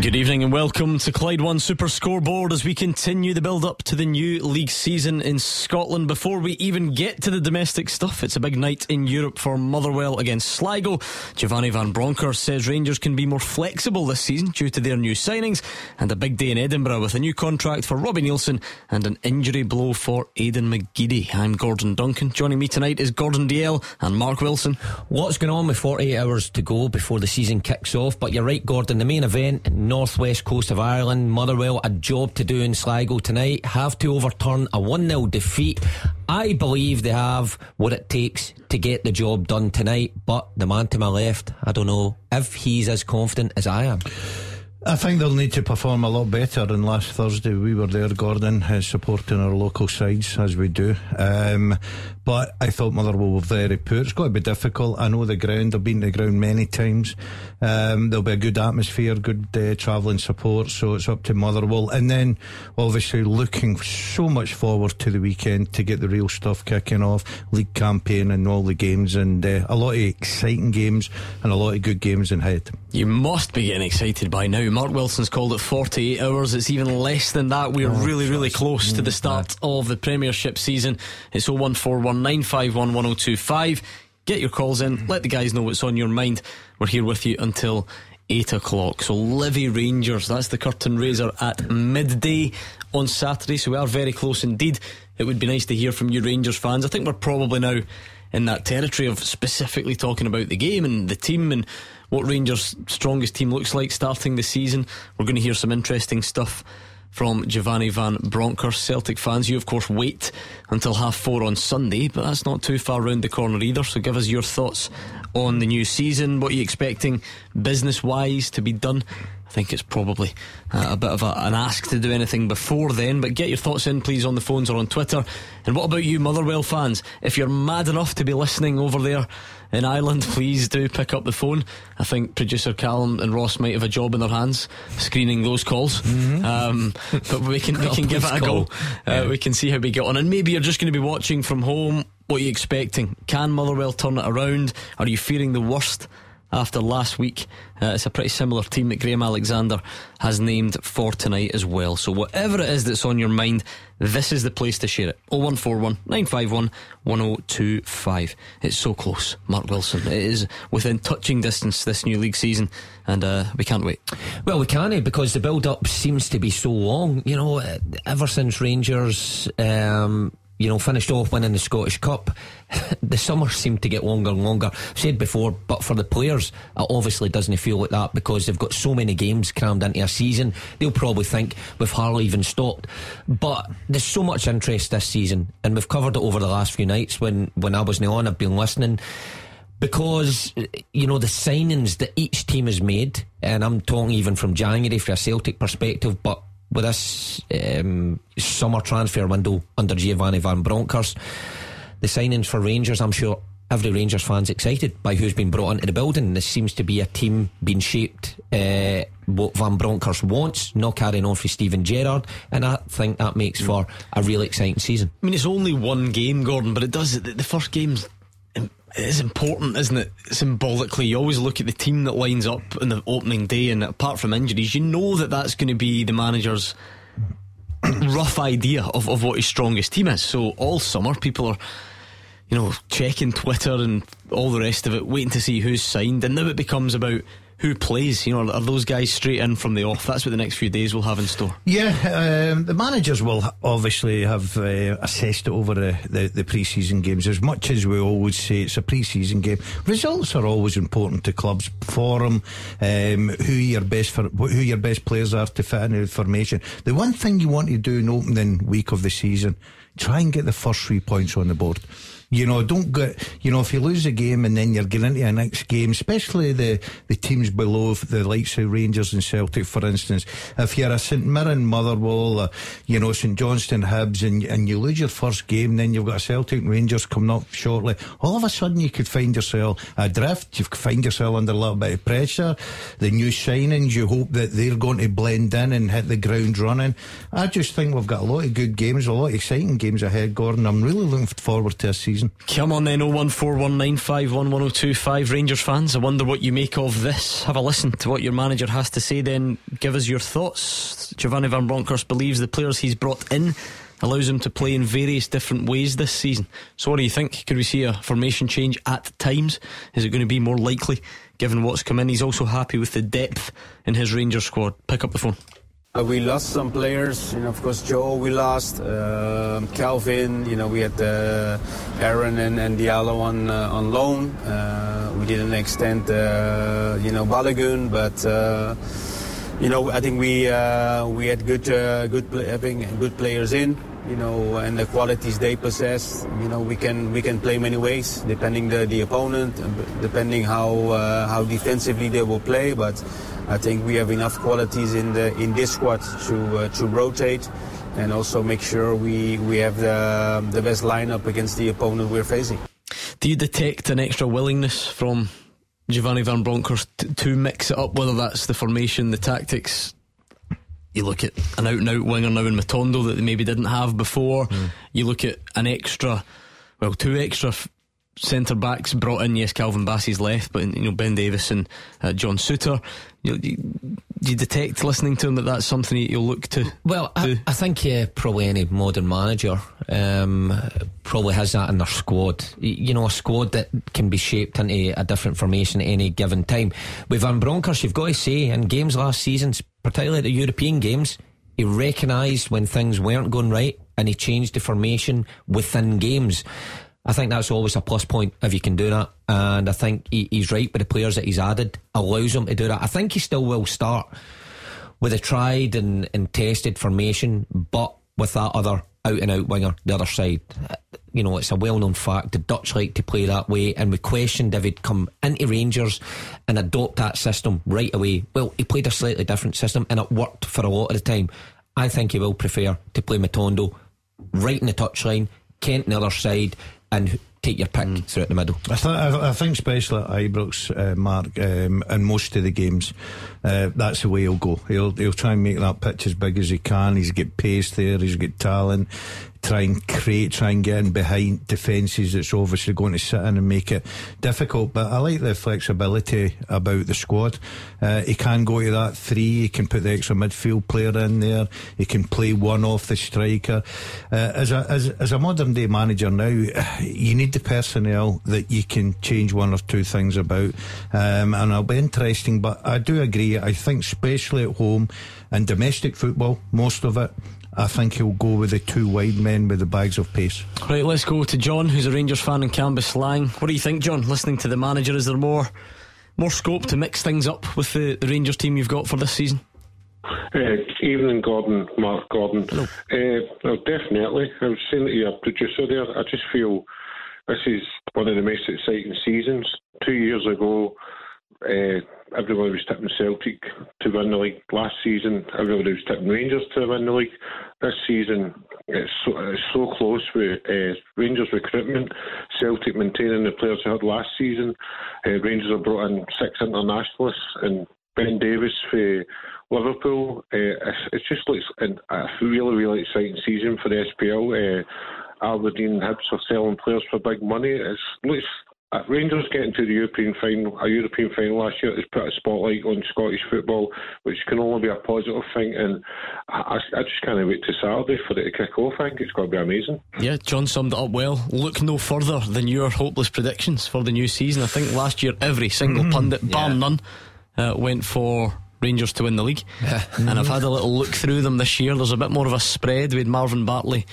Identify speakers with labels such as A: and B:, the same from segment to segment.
A: Good evening and welcome to Clyde One Super Scoreboard as we continue the build up to the new league season in Scotland. Before we even get to the domestic stuff, it's a big night in Europe for Motherwell against Sligo. Giovanni Van Bronckhorst says Rangers can be more flexible this season due to their new signings, and a big day in Edinburgh with a new contract for Robbie Neilson and an injury blow for Aiden McGeady. I'm Gordon Duncan. Joining me tonight is Gordon Dalziel and Mark Wilson.
B: What's going on with 48 hours to go before the season kicks off? But you're right, Gordon. The main event northwest coast of Ireland. Motherwell, a job to do in Sligo tonight. Have to overturn a 1 0 defeat. I believe they have what it takes to get the job done tonight. But the man to my left, I don't know if he's as confident as I am.
C: I think they'll need to perform a lot better than last Thursday. We were there, Gordon, uh, supporting our local sides as we do. Um, but I thought Motherwell were very poor. It's got to be difficult. I know the ground. I've been to the ground many times. Um, there'll be a good atmosphere, good uh, travelling support. So it's up to Motherwell. And then, obviously, looking so much forward to the weekend to get the real stuff kicking off. League campaign and all the games, and uh, a lot of exciting games and a lot of good games ahead.
A: You must be getting excited by now. Mark Wilson's called it 48 hours. It's even less than that. We're oh, really, really close to the start of the Premiership season. It's 01419511025. Get your calls in. Let the guys know what's on your mind. We're here with you until 8 o'clock. So, Livy Rangers, that's the curtain raiser at midday on Saturday. So, we are very close indeed. It would be nice to hear from you, Rangers fans. I think we're probably now in that territory of specifically talking about the game and the team and what Rangers' strongest team looks like starting the season. We're going to hear some interesting stuff from Giovanni Van Bronckhorst. Celtic fans, you of course wait until half four on Sunday, but that's not too far round the corner either. So give us your thoughts on the new season. What are you expecting business wise to be done? I think it's probably uh, a bit of a, an ask to do anything before then, but get your thoughts in, please, on the phones or on Twitter. And what about you, Motherwell fans? If you're mad enough to be listening over there in Ireland, please do pick up the phone. I think producer Callum and Ross might have a job in their hands screening those calls. Mm-hmm. Um, but we can we can give it a go. Uh, we can see how we get on, and maybe you're just going to be watching from home. What are you expecting? Can Motherwell turn it around? Are you fearing the worst? after last week. Uh, it's a pretty similar team that Graham Alexander has named for tonight as well. So, whatever it is that's on your mind, this is the place to share it. 0141 951 1025. It's so close, Mark Wilson. It is within touching distance this new league season, and uh, we can't wait.
B: Well, we can't because the build up seems to be so long. You know, ever since Rangers. Um, you know, finished off winning the Scottish Cup. the summer seemed to get longer and longer. I've said before, but for the players, it obviously doesn't feel like that because they've got so many games crammed into a season. They'll probably think we've hardly even stopped. But there's so much interest this season, and we've covered it over the last few nights when, when I wasn't on, I've been listening. Because, you know, the signings that each team has made, and I'm talking even from January for a Celtic perspective, but with this um, summer transfer window under Giovanni Van Bronckhorst. The signings for Rangers, I'm sure every Rangers fan's excited by who's been brought into the building. This seems to be a team being shaped uh, what Van Bronckhorst wants, not carrying on for Steven Gerrard, and I think that makes for a really exciting season.
A: I mean, it's only one game, Gordon, but it does. The first game's it is important, isn't it? Symbolically, you always look at the team that lines up in the opening day, and apart from injuries, you know that that's going to be the manager's rough idea of, of what his strongest team is. So all summer, people are, you know, checking Twitter and all the rest of it, waiting to see who's signed, and now it becomes about who plays? You know, are those guys straight in from the off? That's what the next few days will have in store.
C: Yeah, um, the managers will obviously have uh, assessed it over the, the, the pre season games. As much as we always say it's a pre season game, results are always important to clubs. Form, um, who your best for, who your best players are to fit into the formation. The one thing you want to do in opening week of the season, try and get the first three points on the board You know, don't get, you know, if you lose a game and then you're getting into a next game, especially the, the teams below the likes of Rangers and Celtic, for instance, if you're a St Mirren, Motherwell, you know, St Johnstone Hibs, and, and you lose your first game, then you've got a Celtic Rangers coming up shortly, all of a sudden you could find yourself adrift, you could find yourself under a little bit of pressure. The new signings, you hope that they're going to blend in and hit the ground running. I just think we've got a lot of good games, a lot of exciting games ahead, Gordon. I'm really looking forward to a season.
A: Come on then, 01419511025 Rangers fans. I wonder what you make of this. Have a listen to what your manager has to say, then give us your thoughts. Giovanni Van Bronckhorst believes the players he's brought in allows him to play in various different ways this season. So, what do you think? Could we see a formation change at times? Is it going to be more likely given what's come in? He's also happy with the depth in his Rangers squad. Pick up the phone.
D: Uh, we lost some players, you know. Of course, Joe we lost, uh, Calvin. You know, we had uh, Aaron and, and Diallo on uh, on loan. Uh, we didn't extend, uh, you know, Balogun, but you know, I think we we had good good having good players in. You know, and the qualities they possess. You know, we can we can play many ways depending the the opponent, uh, depending how uh, how defensively they will play, but. I think we have enough qualities in the in this squad to uh, to rotate and also make sure we we have the um, the best lineup against the opponent we're facing.
A: Do you detect an extra willingness from Giovanni Van Bronckhorst to mix it up, whether that's the formation, the tactics? You look at an out and out winger now in Matondo that they maybe didn't have before. Mm. You look at an extra, well, two extra f- centre backs brought in. Yes, Calvin Bassey's left, but you know Ben Davies and uh, John Souttar. You, you, you, detect listening to him that that's something you'll look to.
B: Well, I, I, think uh, probably any modern manager um, probably has that in their squad. You know, a squad that can be shaped into a different formation at any given time. With Van Bronckhorst, you've got to say in games last season, particularly the European games, he recognised when things weren't going right and he changed the formation within games. I think that's always a plus point if you can do that. And I think he, he's right with the players that he's added, allows him to do that. I think he still will start with a tried and, and tested formation, but with that other out and out winger, the other side. You know, it's a well known fact. The Dutch like to play that way, and we questioned if he'd come into Rangers and adopt that system right away. Well, he played a slightly different system, and it worked for a lot of the time. I think he will prefer to play Matondo right in the touchline, Kent on the other side, and take your pick mm. throughout the middle.
C: I, th- I, think, especially at Ibrox, uh, Mark, um, in most of the games, uh, that's the way he'll go. He'll he'll try and make that pitch as big as he can. He's got pace there. He's got talent try and create, try and get in behind defences that's obviously going to sit in and make it difficult. But I like the flexibility about the squad. Uh, he can go to that three, he can put the extra midfield player in there, he can play one off the striker. Uh, as, a, as, as a modern day manager now, you need the personnel that you can change one or two things about. Um, and it'll be interesting, but I do agree. I think, especially at home and domestic football, most of it, I think he'll go with the two wide men with the bags of pace.
A: Right, let's go to John, who's a Rangers fan in Cambuslang. What do you think, John? Listening to the manager, is there more more scope to mix things up with the, the Rangers team you've got for this season?
E: Uh, evening, Gordon, Mark Gordon. Hello. Uh, well, definitely. I was saying to your producer there, I just feel this is one of the most exciting seasons. Two years ago, uh, everybody was tipping Celtic to win the league. Last season, everybody was tipping Rangers to win the league. This season, it's so, it's so close with uh, Rangers recruitment. Celtic maintaining the players they had last season. Uh, Rangers have brought in six internationalists and Ben Davies for Liverpool. Uh, just looks a really, really exciting season for the SPL. Uh, Aberdeen Hibs are selling players for big money. It looks uh, Rangers getting to the European final, a European final last year, has put a spotlight on Scottish football, which can only be a positive thing. And I, I just can't wait to Saturday for it to kick off. I think it's going to be amazing.
A: Yeah, John summed it up well. Look no further than your hopeless predictions for the new season. I think last year every single mm-hmm. pundit, bar yeah. none, uh, went for Rangers to win the league. and I've had a little look through them this year. There's a bit more of a spread with Marvin Bartley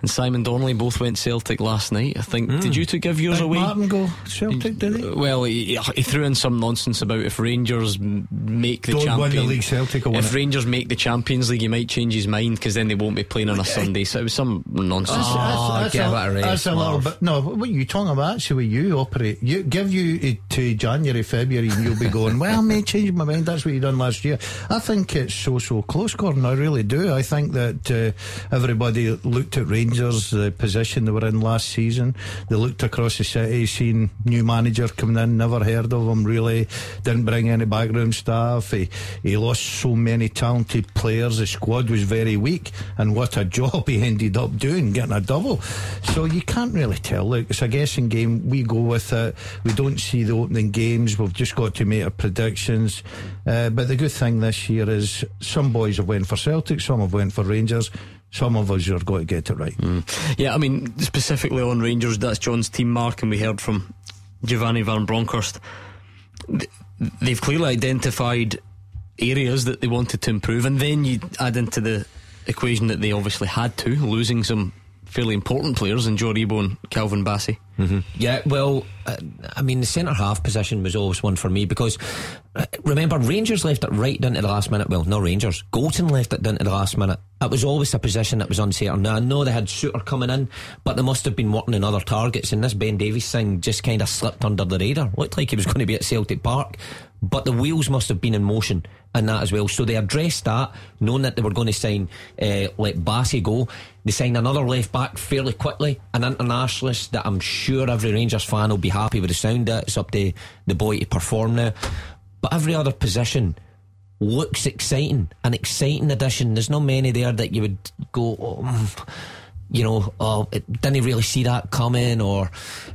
A: and Simon Donnelly both went Celtic last night. I think. Mm. Did you two give yours
C: did
A: away?
C: Martin go Celtic, did he?
A: Well, he, he, threw in some nonsense about if Rangers make the
C: Don't
A: Champions
C: win the league, Celtic will
A: If Rangers make the Champions League, he might change his mind because then they won't be playing on a Sunday. So it was some nonsense.
B: That's, oh, that's, that's, a,
C: that's a little bit. No, what are you talking about? Actually, you operate. You give you to January, February, and you'll be going. well, I may change my mind. That's what you done last year. I think it's so so close, Gordon. I really do. I think that uh, everybody looked at Rangers. Uh, position they were in last season. They looked across the city, seen new manager coming in, never heard of him really, didn't bring any background staff. He, he lost so many talented players. The squad was very weak, and what a job he ended up doing, getting a double. So you can't really tell. Look, it's a guessing game. We go with it. We don't see the opening games. We've just got to make our predictions. Uh, but the good thing this year is some boys have went for Celtic, some have went for Rangers some of us are going to get it right.
A: Mm. Yeah, I mean, specifically on Rangers, that's John's team mark, and we heard from Giovanni Van Bronckhorst. They've clearly identified areas that they wanted to improve, and then you add into the equation that they obviously had to, losing some fairly important players in Joe Aribo and Calvin Bassey.
B: Mm-hmm. Yeah, well, uh, I mean, the centre half position was always one for me because uh, remember, Rangers left it right down to the last minute. Well, no Rangers. Goldson left it down to the last minute. It was always a position that was uncertain. Now, I know they had Souttar coming in, but they must have been working on other targets, and this Ben Davies thing just kind of slipped under the radar. Looked like he was going to be at Celtic Park, but the wheels must have been in motion in that as well. So they addressed that, knowing that they were going to sign, uh, let Bassey go. They signed another left back fairly quickly, an internationalist that I'm sure every Rangers fan will be happy with the sound of. It's up to the boy to perform now. But every other position looks exciting, an exciting addition. There's not many there that you would go, oh, you know, oh, didn't really see that coming, or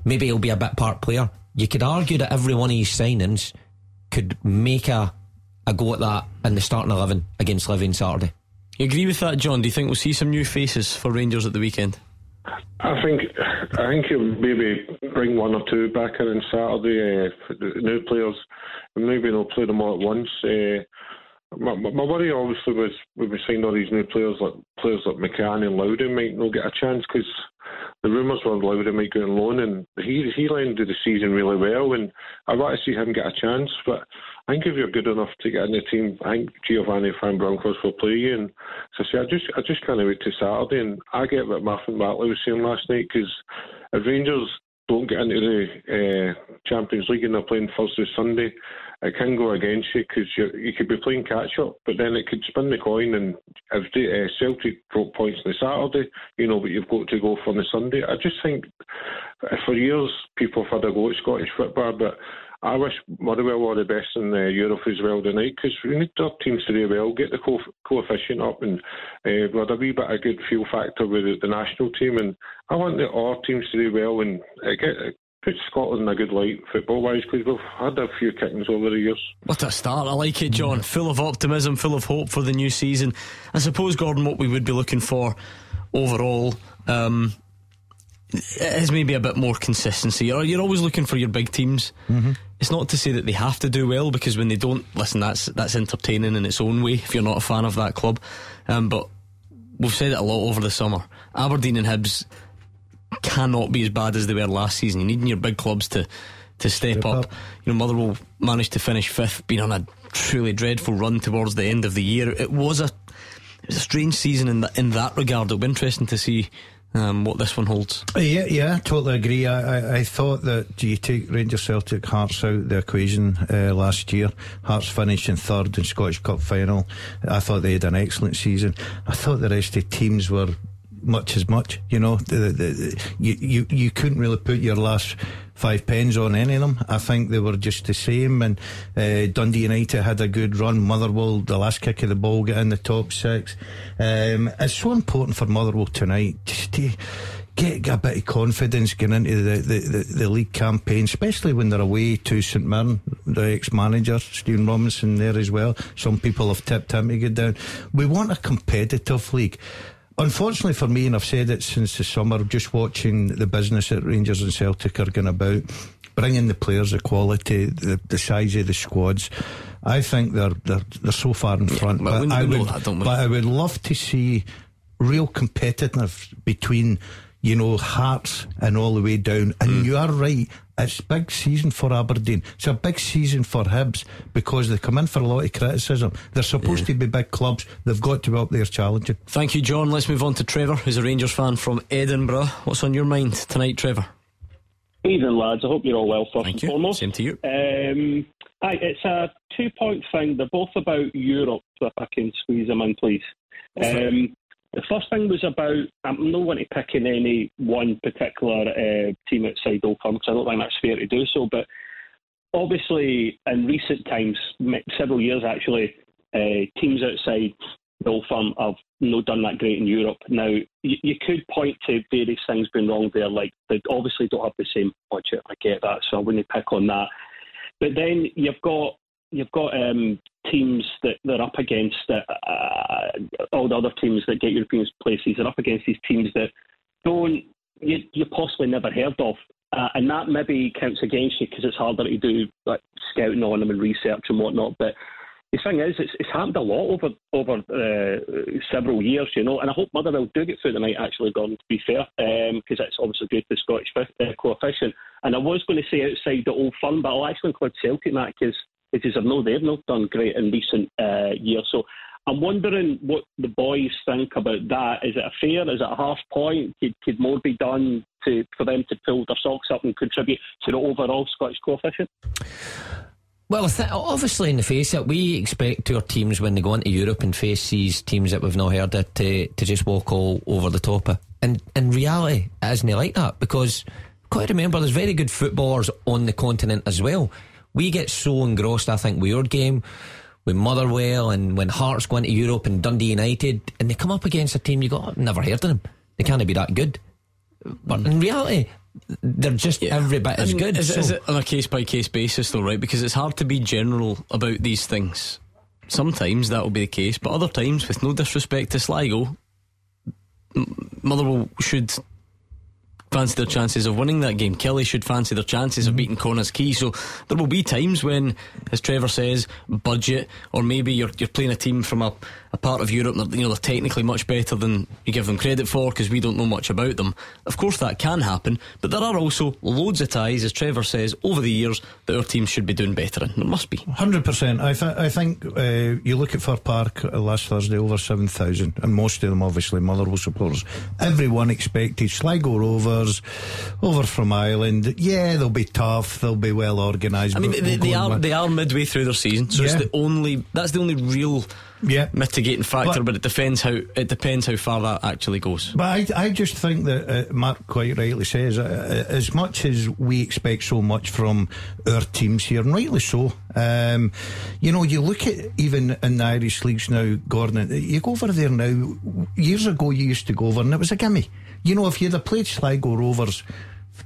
B: maybe he'll be a bit part player. You could argue that every one of these signings could make a, a go at that in the starting 11 against Livy on Saturday.
A: You agree with that, John? Do you think we'll see some new faces for Rangers at the weekend?
E: I think I think he'll maybe bring one or two back in on Saturday. Uh, new players, maybe they'll play them all at once. Uh, my, my worry obviously was when we signed all these new players like players like McCann and Lowden might not get a chance because the rumours were Lowden might go on loan and he he ended the season really well and I want to see him get a chance but I think if you're good enough to get in the team I think Giovanni Van Bronckhorst will play you and so I I just I just can't wait to Saturday and I get what Martin Bartley was saying last night because if Rangers don't get into the uh, Champions League and they're playing Thursday Sunday it can go against you because you could be playing catch up, but then it could spin the coin. And if the, uh, Celtic drop points on the Saturday, you know, but you've got to go for the Sunday. I just think for years people have had a go at Scottish football, but I wish Motherwell were the best in uh, Europe as well tonight because we need our teams to do well, get the co- coefficient up, and uh, we had a wee bit of good feel factor with the, national team. And I want the, our teams to do well and uh, get put Scotland in a good light football wise because we've had a few kickings over the years.
A: What a start! I like it, John. Full of optimism, full of hope for the new season. I suppose, Gordon, what we would be looking for overall. Um, is maybe a bit more consistency. You're, you're always looking for your big teams. Mm-hmm. It's not to say that they have to do well because when they don't, listen, that's that's entertaining in its own way. If you're not a fan of that club, um, but we've said it a lot over the summer. Aberdeen and Hibs cannot be as bad as they were last season. You need your big clubs to to step, step up. up. You know, Motherwell managed to finish fifth, being on a truly dreadful run towards the end of the year. It was a it was a strange season in that in that regard. It'll be interesting to see um, what this one holds.
C: Yeah, yeah, totally agree. I, I, I thought that you take Rangers Celtic Hearts out the equation uh, last year. Hearts finished in third in Scottish Cup final. I thought they had an excellent season. I thought the rest of the teams were much as much. You know, the, the, the, you, you you couldn't really put your last five pens on any of them. I think they were just the same. And uh, Dundee United had a good run. Motherwell, the last kick of the ball, get in the top six. Um, it's so important for Motherwell tonight just to get, a bit of confidence getting into the, the, the, the, league campaign, especially when they're away to St Mirren, the ex manager, Stephen Robinson, there as well. Some people have tipped him to get down. We want a competitive league. Unfortunately for me, and I've said it since the summer, just watching the business that Rangers and Celtic are going about, bringing the players, the quality, the, the size of the squads. I think they're they're, they're so far in front.
A: but,
C: but I would,
A: that,
C: but I would love to see real competitiveness between you know, Hearts and all the way down. And mm. you are right, it's big season for Aberdeen. It's a big season for Hibs because they come in for a lot of criticism. They're supposed yeah. to be big clubs. They've got to be up there challenging.
A: Thank you, John. Let's move on to Trevor, who's a Rangers fan from Edinburgh. What's on your mind tonight, Trevor?
F: Evening, lads. I hope you're all well, first
A: Thank
F: and you. foremost.
A: Same to you.
F: Um, aye, it's a two point thing. They're both about Europe, if I can squeeze them in, please. Um, the first thing was about I'm not going to pick in any one particular uh, team outside Old Firm because I don't think that's fair to do so. But obviously, in recent times, several years actually, uh, teams outside Old Firm have not done that great in Europe. Now, you, could point to various things being wrong there, like they obviously don't have the same budget. I get that, so I wouldn't pick on that. But then you've got you've got um, teams that they're up against uh, all the other teams that get European places are up against these teams that don't you, you possibly never heard of. Uh, and that maybe counts against you because it's harder to do like scouting on them and research and whatnot. But the thing is, it's, it's happened a lot over over uh, several years, you know. And I hope Motherwell do get through the night. Actually, gone to be fair, because um, it's obviously good for the Scottish uh, coefficient. And I was going to say outside the Old Firm, but I'll actually include Celtic in that because because I know they've not done great in recent uh, years. So I'm wondering what the boys think about that. Is it a fair? Is it a half point? Could, could more be done to for them to pull their socks up and contribute to the overall Scottish coefficient?
B: Well, obviously, in the face it, we expect our teams when they go into Europe and face these teams that we've not heard of to, to just walk all over the top of. And in reality, it isn't like that because quite remember there's very good footballers on the continent as well we get so engrossed, I think, with your game, with Motherwell, and when Hearts go into Europe and Dundee United, and they come up against a team you got never heard of them. They can't be that good. But in reality, they're just yeah. every bit as good.
A: Is, so. is it on a case by case basis, though, right? Because it's hard to be general about these things. Sometimes that will be the case, but other times, with no disrespect to Sligo, Motherwell should fancy their chances of winning that game. Kelly should fancy their chances of mm-hmm. beating Connah's Quay. So there will be times when, as Trevor says, budget, or maybe you're you're playing a team from a a part of Europe that you know they're technically much better than you give them credit for because we don't know much about them. Of course, that can happen, but there are also loads of ties, as Trevor says, over the years that our teams should be doing better in. There must be.
C: Hundred percent. I, th- I think uh, you look at Fir Park uh, last Thursday, over seven thousand, and most of them obviously Motherwell supporters. Everyone expected Sligo Rovers over from Ireland. Yeah, they'll be tough. They'll be well organised.
A: I mean, they, they are they are midway through their season, so yeah. it's the only that's the only real yeah. mitigating factor, but, but, it depends how it depends how far that actually goes.
C: But I, I just think that uh, Mark quite rightly says uh, uh, as much as we expect so much from our teams here, and rightly so. Um, you know, you look at even in the Irish leagues now, Gordon. You go over there now. Years ago, you used to go over, and it was a gimme. You know, if you'd have played Sligo Rovers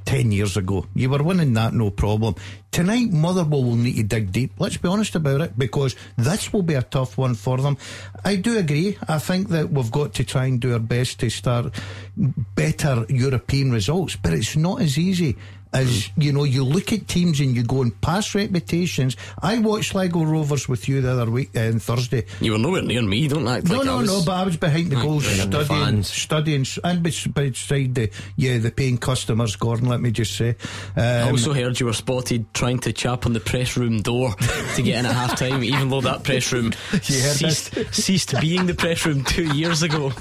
C: 10 years ago. You were winning that, no problem. Tonight, Motherwell will need to dig deep. Let's be honest about it, because this will be a tough one for them. I do agree. I think that we've got to try and do our best to start better European results, but it's not as easy as you know, you look at teams and you go and past reputations. I watched Sligo Rovers with you the other week on uh, Thursday.
A: You were nowhere near me. Don't act
C: no,
A: like
C: no,
A: was...
C: no. But I was behind the goals, studying, studying, and beside the yeah the paying customers. Gordon, let me just say.
A: Um, I also heard you were spotted trying to chap on the press room door to get in at half time, even though that press room ceased, ceased being the press room two years ago.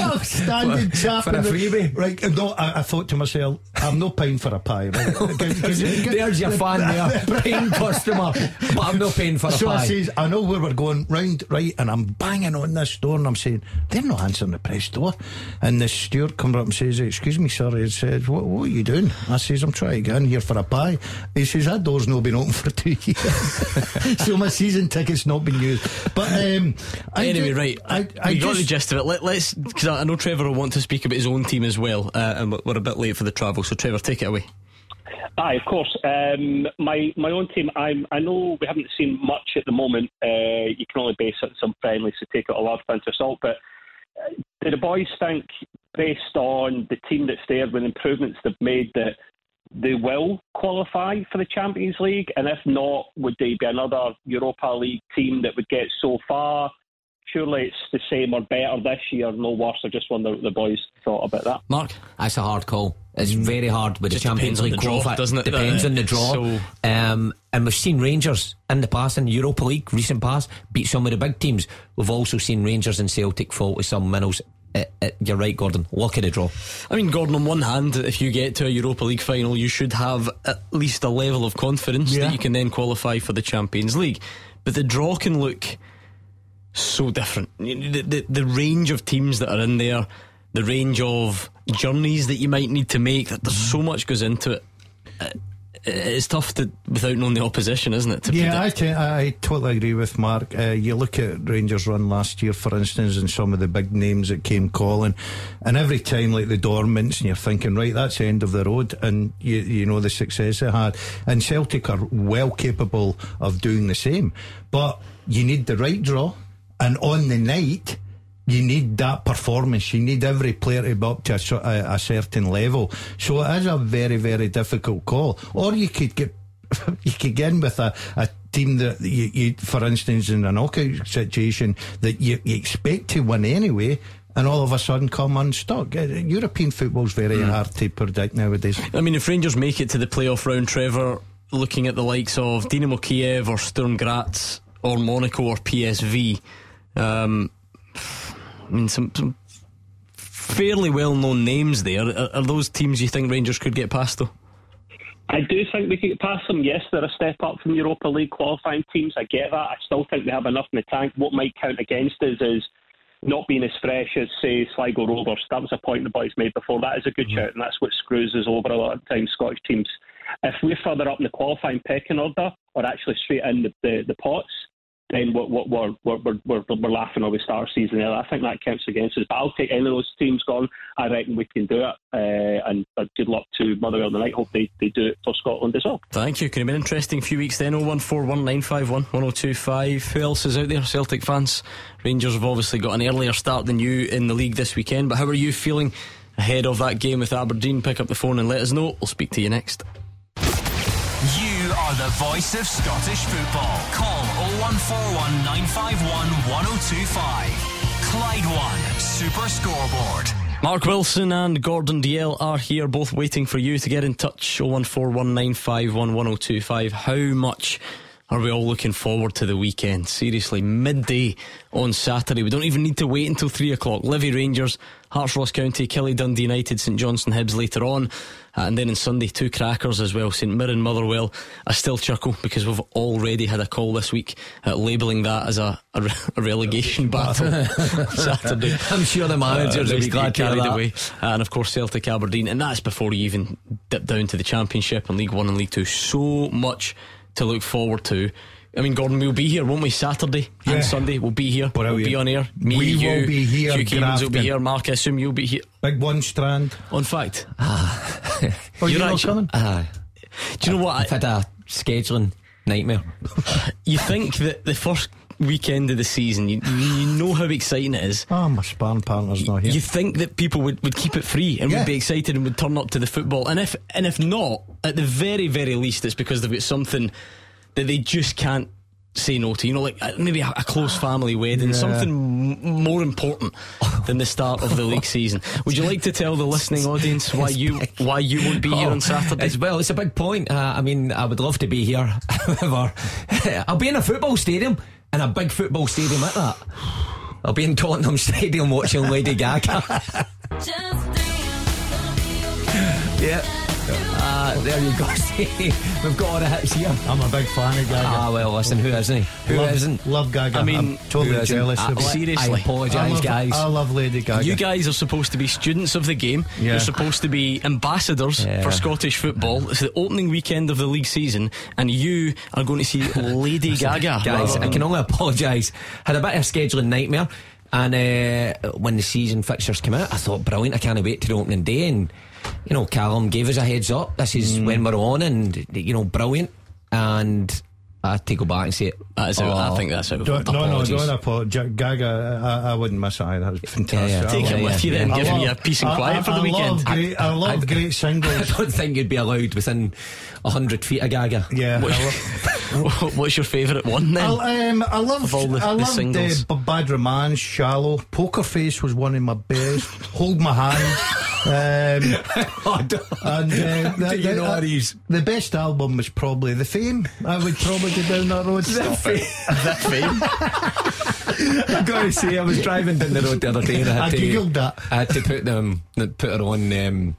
C: oh, standing chap
B: for a freebie.
C: Right, no, I, I thought to myself well, I'm not paying for a pie. Right?
B: There's your fan there, paying customer, but I'm not paying for a
C: so
B: pie.
C: So I says, I know where we're going round, right? And I'm banging on this door and I'm saying, they're not answering the press door. And the steward comes up and says, Excuse me, sir. He says, what, what are you doing? I says, I'm trying to get in here for a pie. He says, That door's not been open for two years. so my season ticket's not been used. But um,
A: anyway, right. I, I got the gist of it. Let, us because I know Trevor will want to speak about his own team as well, uh, and we're a bit late for the travel. So, Trevor, take it away.
F: Aye, of course. Um, my my own team. I'm, I know we haven't seen much at the moment. Uh, you can only base it on some friendlies to take it a large pinch of salt. But uh, do the boys think, based on the team that's there, with improvements they've made, that they will qualify for the Champions League? And if not, would they be another Europa League team that would get so far? Surely it's the same or better this year, no worse. I just wonder what the boys thought about that.
A: Mark?
B: That's a hard call. It's very hard with
A: Just
B: the Champions League
A: the draw,
B: qualifier.
A: doesn't it?
B: Depends on the draw.
A: so-
B: Um, and we've seen Rangers in the past in the Europa League, recent past, beat some of the big teams. We've also seen Rangers and Celtic fall to some minnows. Uh, uh, you're right, Gordon. Luck of the draw.
A: I mean, Gordon, on one hand, if you get to a Europa League final, you should have at least a level of confidence
C: Yeah.
A: that you can then qualify for the Champions League. But the draw can look so different. The, the, the range of teams that are in there, the range of journeys that you might need to make, that there's so much goes into it. Uh, It's tough to without knowing the opposition, isn't it? To
C: Yeah, I,
A: predict.
C: I totally agree with Mark. Uh, you look at Rangers' run last year, for instance, and some of the big names that came calling, and every time, like the Dortmunds, and you're thinking, right, that's the end of the road, and you, you know the success they had. And Celtic are well capable of doing the same, but you need the right draw, and on the night. You need that performance. You need every player to be up to a, a, a certain level. So it is a very, very difficult call. Or you could get you could get in with a, a team that you, you, for instance, in a knockout situation that you, you expect to win anyway, and all of a sudden come unstuck. Uh, European football's very hard to predict nowadays.
A: I mean, if Rangers make it to the playoff round, Trevor, looking at the likes of Dinamo Kiev or Sturm Graz or Monaco or PSV, um, I mean, some, some fairly well known names there. Are, are those teams you think Rangers could get past, though?
F: I do think we could get past them. Yes, they're a step up from Europa League qualifying teams. I get that. I still think they have enough in the tank. What might count against us is not being as fresh as, say, Sligo Rovers. That was a point the boys made before. That is a good shout, and that's what screws us over a lot of times, Scottish teams. If we're further up in the qualifying pecking order, or actually straight in the, the, the pots, then we're, we're, we're, we're, we're, we're laughing all we start our season there. I think that counts against us. But I'll take any of those teams gone. I reckon we can do it. Uh, and uh, good luck to Motherwell tonight. Hope they, they do it for Scotland as well.
A: Thank you. Can have been an interesting few weeks then. 01419511025. Who else is out there? Celtic fans. Rangers have obviously got an earlier start than you in the league this weekend. But how are you feeling ahead of that game with Aberdeen? Pick up the phone and let us know. We'll speak to you next.
G: You are the voice of Scottish football. Call 0141 951 1025. Clyde One Super Scoreboard.
A: Mark Wilson and Gordon Dalziel are here, both waiting for you to get in touch. 01419511025. How much are we all looking forward to the weekend? Seriously, midday on Saturday. We don't even need to wait until 3 o'clock. Livy Rangers, Hearts Ross County, Killie Dundee United, St Johnstone Hibs later on. Uh, and then on Sunday, two crackers as well. St Mirren, Motherwell. I still chuckle because we've already had a call this week uh, labelling that as a, a, re- a relegation battle Saturday.
B: I'm sure the managers
A: Uh,
B: will be glad
A: carried away. And of course Celtic Aberdeen, and that's before you even dip down to the Championship and League One and League Two. So much to look forward to. I mean, Gordon, we'll be here, won't we? Saturday
C: Yeah.
A: and Sunday, we'll be here. We'll be on air. Me,
C: We
A: you,
C: will be here,
A: Hugh Keevans will be here. Mark, I assume you'll be here.
C: Big one strand.
A: On fact,
C: Oh,
A: You're
C: you're not
A: actually-
C: coming?
B: Ah,
A: do you know what?
B: I've had a scheduling nightmare.
A: you think that the first weekend of the season, you, you know how exciting it is.
C: Oh, my sparring partner's not here.
A: You think that people would, would keep it free and
C: Yeah.
A: would be excited and would turn up to the football, and if and if not, at the very very least, it's because they've got something that they just can't say no to. You know, like uh, maybe a, a close family wedding,
C: Yeah.
A: something m- more important than the start of the league season. Would you like to tell the listening audience why you why you won't be here
B: Oh,
A: on Saturday?
B: As well, it's a big point. Uh, I mean, I would love to be here. However, I'll be in a football stadium, and a big football stadium at that. I'll be in Tottenham Stadium watching Lady Gaga. yeah. There you go. See, We've got all the hits here.
C: I'm a big fan of Gaga.
B: Ah, well, listen, who isn't? Who
C: love,
B: isn't?
C: Love Gaga.
A: I mean,
C: I'm totally jealous
B: I,
C: of it.
A: Seriously.
B: I
C: I
B: apologise,
C: love,
B: guys.
C: I love Lady Gaga.
A: You guys are supposed to be students of the game.
C: Yeah.
A: You're supposed to be ambassadors
B: Yeah.
A: for Scottish football. It's the opening weekend of the league season, and you are going to see Lady Gaga.
B: Guys,
A: rather
B: I can only apologise. Had a bit of a scheduling nightmare. And uh, when the season fixtures came out, I thought, brilliant, I can't wait to the opening day. And, you know, Callum gave us a heads up. This is when we're on, and, you know, brilliant. And I had to go back and say it.
A: That is out, I think that's out.
C: Don't, no, no,
A: Apologies.
C: don't apologize. Gaga, I, I wouldn't miss it That was fantastic.
B: Yeah, yeah.
C: I
A: Take
C: love
A: it with you then,
C: I
A: give me a peace and quiet
C: I-
A: for the
C: I
A: weekend.
C: Love great, I love great singles.
B: I don't think you'd be allowed within hundred feet of Gaga.
C: Yeah,
A: What-
C: love,
A: What's your favourite one then?
C: I, um, I love
A: Of all the-
C: I
A: the
C: loved
A: singles.
C: uh, Bad Romance, Shallow, Poker Face was one of my best. Hold my hand. Um, and uh, the,
B: you
C: the-
B: know
C: uh,
B: these?
C: the best album was probably The Fame. I would probably go down that road. Stop it.
A: that fame.
B: I've got to say, I was driving down the road the other day and I had
C: I
B: to,
C: googled that.
B: I had to put them, put her on um,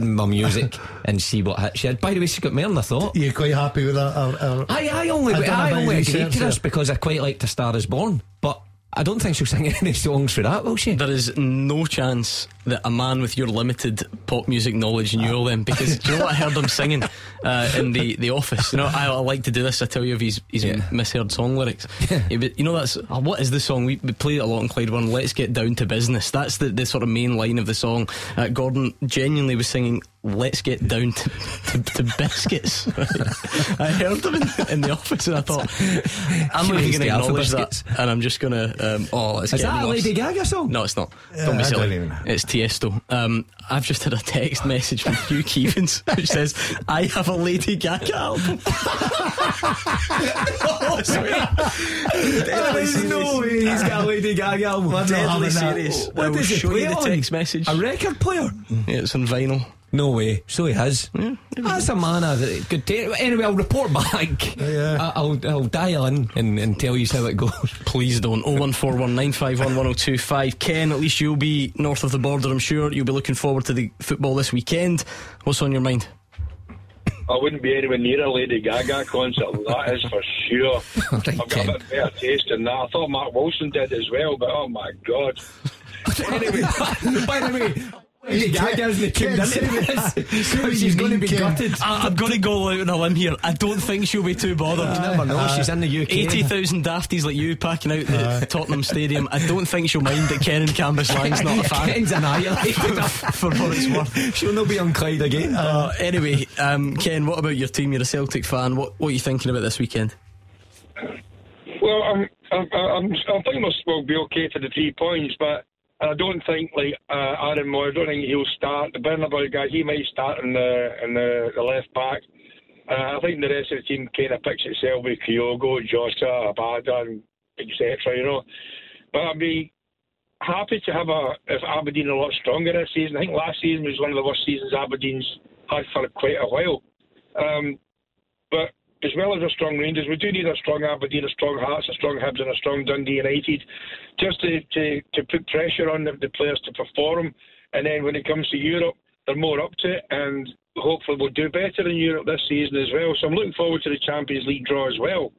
B: my music and see what hit she had. By the way, she got more than I thought.
C: You're quite happy with that? Or, or,
B: I, I only,
C: I
B: I,
C: done a bit of
B: only agreed to this because I quite like to Star Is Born, but I don't think she'll sing any songs for that, will she?
A: There is no chance that a man with your limited pop music knowledge knew all them because do you know what I heard him singing uh, in the, the office? You know, I, I like to do this. I tell you of his, his
B: Yeah.
A: misheard song lyrics. Yeah, but you know, that's uh, what is the song? We, we played it a lot in Clyde One. Let's get down to business. That's the, the sort of main line of the song. Uh, Gordon genuinely was singing. Let's get down to, to, to biscuits. I heard him in, in the office and I thought, I'm not even going to acknowledge that. And I'm just going to, um, oh, let's
B: Is
A: get
B: that a. Lady Gaga song?
A: No, it's not. Don't be
C: I
A: silly. It's Tiesto. Um, I've just had a text message from Hugh Keevans which says, "I have a Lady Gaga album." oh, sweet.
B: There's no way he's got a Lady Gaga album.
C: What
A: Deadly serious.
B: What
A: I will show you the text message.
B: A record player?
A: Yeah, it's on vinyl.
B: No way. So he has. That's a man of good taste. Anyway, I'll report back.
C: Yeah.
B: I- I'll, I'll dial in and, and tell you how it goes.
A: Please don't. 01419511025. Ken, at least you'll be north of the border, I'm sure. You'll be looking forward to the football this weekend. What's on your mind?
H: I wouldn't be anywhere near a Lady Gaga concert, that is for sure.
B: Right,
H: I've got
B: Ken.
H: a bit better taste than that. I thought Mark Wilson did as well, but oh my god.
B: anyway, by the way, Lady Gaga isn't tuned
C: Ken,
B: into this. She's going to be
C: Ken.
B: gutted.
A: I, I'm going to go out on a limb here. I don't think she'll be too bothered.
B: You never know. She's in the UK.
A: 80,000 dafties like you packing out the Tottenham Stadium. I don't think she'll mind that Ken and Cambuslang's not a fan.
B: Ken's annihilated.
A: for what it's worth.
B: She'll not be on Clyde again.
A: Uh, anyway, um, Ken, what about your team? You're a Celtic fan. What, what are you thinking about this weekend?
H: Well, I'm, I'm, I'm, I'm thinking we'll be okay for the three points, but I don't think like uh, Aaron Mooy. I don't think he'll start. The Bernabei guy, he might start in the in the, the left back. Uh, I think the rest of the team kind of picks itself with Kyogo, Jota, Abada, etc. You know, but I'd be happy to have a if Aberdeen a lot stronger this season. I think last season was one of the worst seasons Aberdeen's had for quite a while. Um, but as well as a strong Rangers, we do need a strong Aberdeen, a strong Hearts, a strong Hibs, and a strong Dundee United, just to, to, to put pressure on the, the players to perform. And then when it comes to Europe, they're more up to it, and hopefully we'll do better in Europe this season as well. So I'm looking forward to the Champions League draw as well.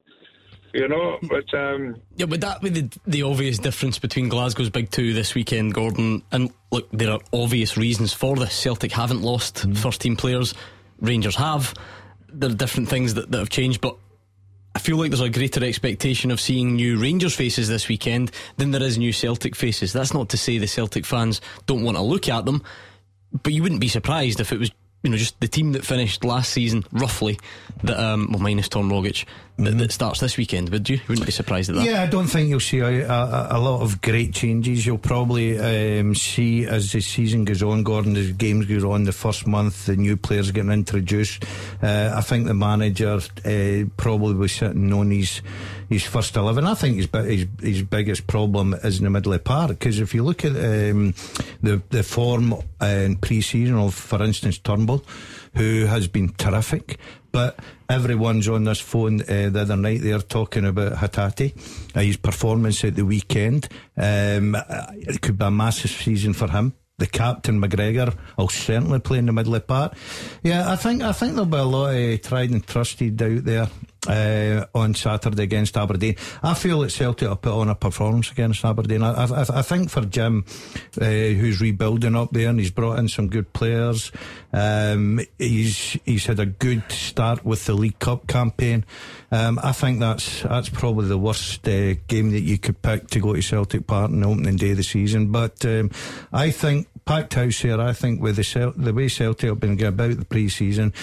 H: You know, but um,
A: Yeah, would that be the, the obvious difference between Glasgow's big two this weekend, Gordon? And look, there are obvious reasons for this. Celtic haven't lost first team players, Rangers have. There are different things that, that have changed, but I feel like there's a greater expectation of seeing new Rangers faces this weekend than there is new Celtic faces. That's not to say the Celtic fans don't want to look at them, but you wouldn't be surprised if it was. You know, just the team that finished last season, roughly, that um, well, minus Tom Rogic, that, that starts this weekend. Would you? You Wouldn't be surprised at that.
C: Yeah, I don't think you'll see a, a, a lot of great changes. You'll probably um, see as the season goes on, Gordon, as games go on, the first month, the new players getting introduced. Uh, I think the manager uh, probably was sitting on his his first eleven. I think his his, his biggest problem is in the middle of the park because if you look at um, the the form in pre-season of, for instance, Turnbull, who has been terrific. But everyone's on this phone uh, the other night. They're talking about Hatate, uh, his performance at the weekend. Um, it could be a massive season for him. The captain McGregor will certainly play in the middle of the park. Yeah, I think I think there'll be a lot of tried and trusted out there uh, on Saturday against Aberdeen. I feel that Celtic will put on a performance against Aberdeen. I, I, I think for Jim, uh, who's rebuilding up there, and he's brought in some good players. Um, he's he's had a good start with the League Cup campaign. Um, I think that's that's probably the worst uh, game that you could pick to go to Celtic Park on the opening day of the season. But um, I think packed house here. I think with the Cel- the way Celtic have been going about the pre-season,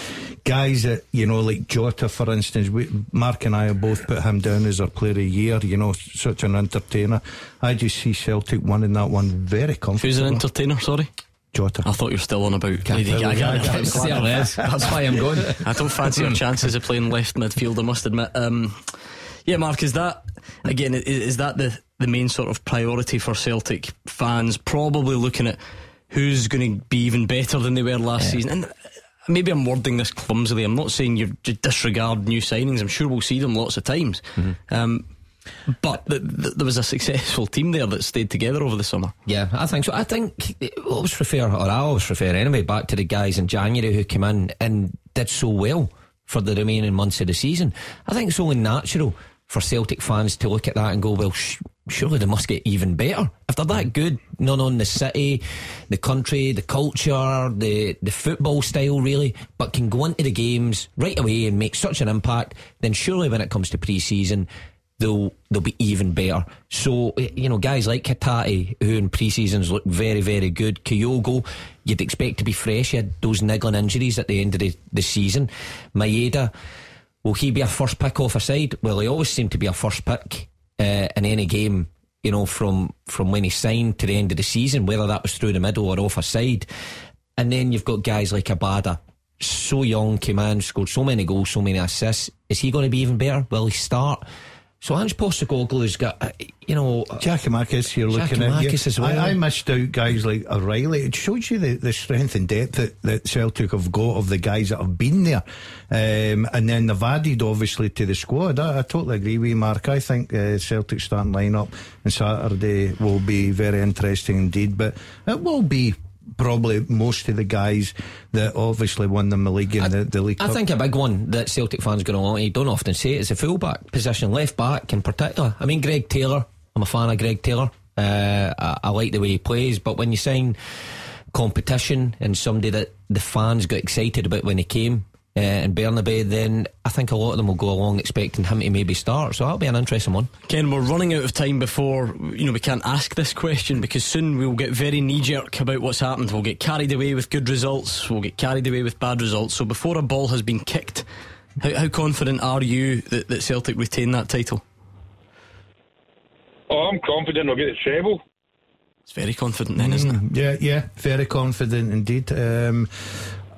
C: guys that you know like Jota, for instance, we Mark and I have both put him down as our player of the year. You know, such an entertainer. I just see Celtic winning that one very comfortably.
A: Who's an entertainer? Sorry.
C: Jota.
A: I thought you were still on about Lady
C: Lady
A: Gaga.
C: Gaga.
B: Certainly is. That's why I'm going.
A: I don't fancy our chances of playing left midfield. I must admit. Um, yeah, Mark, is that again? Is, is that the the main sort of priority for Celtic fans? Probably looking at who's going to be even better than they were last season. And maybe I'm wording this clumsily. I'm not saying you just disregard new signings. I'm sure we'll see them lots of times. Um, but th- th- there was a successful team there that stayed together over the summer.
B: Yeah, I think so. I think I always refer, or I always refer anyway, back to the guys in January who came in and did so well for the remaining months of the season. I think it's only natural for Celtic fans to look at that and go, well, sh- surely they must get even better. If they're that good, not on the city, the country, the culture, the, the football style, really, but can go into the games right away and make such an impact, then surely when it comes to pre season, they'll they'll be even better. So you know, guys like Hatate, who in pre-seasons look very very good. Kyogo, you'd expect to be fresh. He had those niggling injuries at the end of the, the season. Maeda, will he be a first pick off a side? Well, he always seemed to be a first pick uh, in any game. You know, from from when he signed to the end of the season, whether that was through the middle or off a side. And then you've got guys like Abada, so young, came in, scored so many goals, so many assists. Is he going to be even better? Will he start? So Ange Postecoglou's got, uh, you know,
C: Giakoumakis, you're looking at.
B: Giakoumakis as well.
C: I, I missed out guys like O'Riley. It shows you the, the strength and depth that, that Celtic have got of the guys that have been there. Um, and then they've added, obviously, to the squad. I, I totally agree with you, Mark. I think uh, Celtic's starting line-up on Saturday will be very interesting indeed. But it will be probably most of the guys that obviously won them the league and the, the league
B: I
C: Cup.
B: think a big one that Celtic fans going to want, you don't often see it, is the full-back position, left-back in particular. I mean, Greg Taylor, I'm a fan of Greg Taylor. Uh, I, I like the way he plays, but when you sign competition and somebody that the fans got excited about when he came uh, in Bernabei, then I think a lot of them will go along expecting him to maybe start. So that'll be an interesting one.
A: Ken, we're running out of time before you know we can't ask this question because soon we'll get very knee jerk about what's happened. We'll get carried away with good results. We'll get carried away with bad results. So before a ball has been kicked, how, how confident are you that, that Celtic retain that title?
H: Oh, I'm confident we'll get the treble.
A: It's very confident then, isn't it?
C: Yeah, yeah, very confident indeed. Um,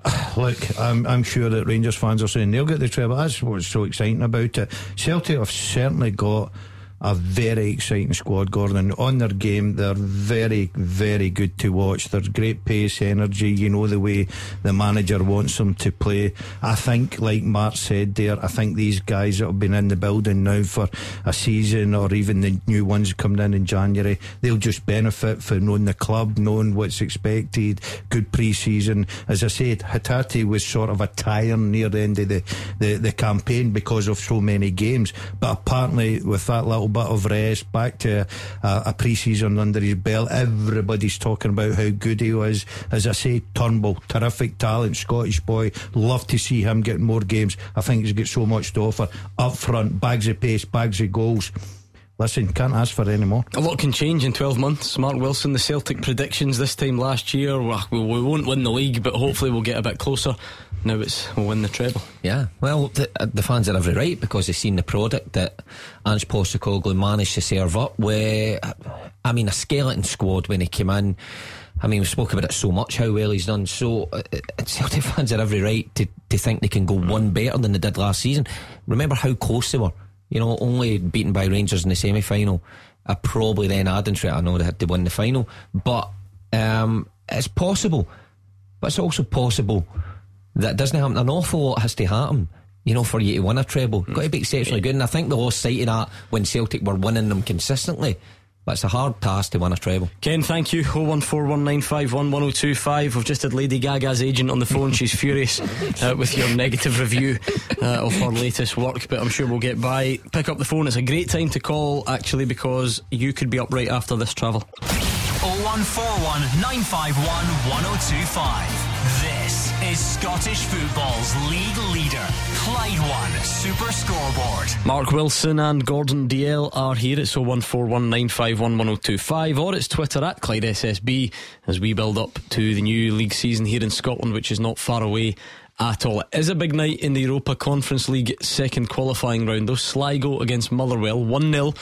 C: look, I'm, I'm sure that Rangers fans are saying they'll get the treble. That's what's so exciting about it. Celtic have certainly got a very exciting squad, Gordon. On their game, they're very, very good to watch. There's great pace, energy. You know the way the manager wants them to play. I think, like Mark said there, I think these guys that have been in the building now for a season or even the new ones coming in in January, they'll just benefit from knowing the club, knowing what's expected, good pre-season. As I said, Hatate was sort of a tire near the end of the, the, the campaign because of so many games. But apparently, with that little bit of rest, back to a, a pre-season under his belt, everybody's talking about how good he was. As I say, Turnbull, terrific talent, Scottish boy. Love to see him getting more games. I think he's got so much to offer. Up front, bags of pace, bags of goals. Listen, can't ask for any more.
A: A lot can change in 12 months. Mark Wilson, the Celtic predictions this time last year, well, we we won't win the league, but hopefully we'll get a bit closer. Now it's we'll win the treble.
B: Yeah, well, the, uh, the fans are every right because they've seen the product that Ange Postecoglou managed to serve up. Where, I mean, a skeleton squad when he came in. I mean, we spoke about it so much how well he's done. So, uh, uh, Celtic fans are every right to, to think they can go one better than they did last season. Remember how close they were. You know, only beaten by Rangers in the semi final. I probably then adding to it, I know they had to win the final, but um, it's possible. But it's also possible that doesn't happen. An awful lot has to happen, you know, for you to win a treble. Got to be exceptionally good. And I think they lost sight of that when Celtic were winning them consistently. But it's a hard task to win a treble.
A: Ken, thank you. 01419511025. We've just had Lady Gaga's agent on the phone. She's furious uh, with your negative review uh, of her latest work, but I'm sure we'll get by. Pick up the phone. It's a great time to call, actually, because you could be up right after this travel.
G: 0141 951 1025. This is Scottish football's league leader, Clyde One Super Scoreboard.
A: Mark Wilson and Gordon Dalziel are here. It's 01419511025 or it's Twitter at Clyde SSB as we build up to the new league season here in Scotland, which is not far away at all. It is a big night in the Europa Conference League second qualifying round, though. Sligo against Motherwell, 1 0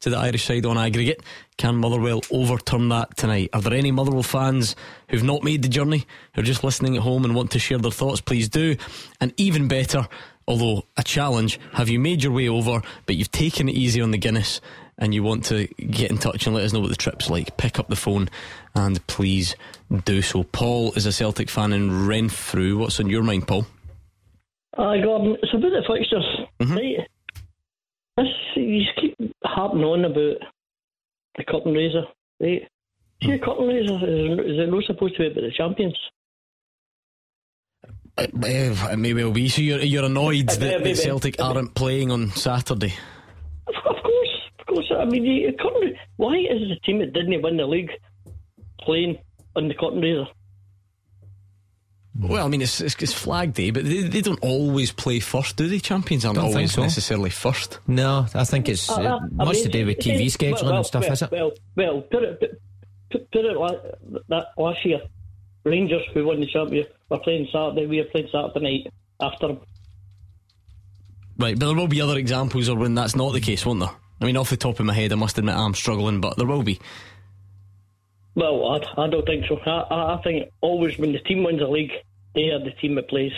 A: to the Irish side on aggregate. Can Motherwell overturn that tonight? Are there any Motherwell fans who've not made the journey, who are just listening at home and want to share their thoughts? Please do. And even better, although a challenge, have you made your way over, but you've taken it easy on the Guinness and you want to get in touch and let us know what the trip's like? Pick up the phone and please do so. Paul is a Celtic fan in Renfrew. What's on your mind, Paul?
I: Aye, Gordon, it's about the fixtures,
A: Mm-hmm.
I: right? This, you keep harping on about the curtain raiser, right? See, a curtain raiser is, is it not supposed to be about the champions?
A: Uh, it may well be. So you're, you're annoyed
I: Uh,
A: that, that Celtic aren't playing on Saturday?
I: Of, of course, of course. I mean, you, curtain, why is the team that didn't win the league playing on the curtain raiser?
A: Well, I mean, it's, it's, it's Flag Day, but they, they don't always play first, do they? Champions aren't
B: Don't
A: always
B: so.
A: necessarily first.
B: No, I think it's uh,
I: Uh, I
B: much
I: mean,
B: to do with
I: see,
B: TV scheduling
I: well,
B: and stuff,
I: well,
B: is it?
I: Well, well, put it, put, put, put it la- that last year, Rangers who won the championship were playing Saturday. We were playing Saturday night after them.
A: Right, but there will be other examples of when that's not the case, won't there? I mean, off the top of my head, I must admit I'm struggling, but there will be.
I: Well, I, I don't think so. I, I I think always when the team wins a league, they are the team that plays.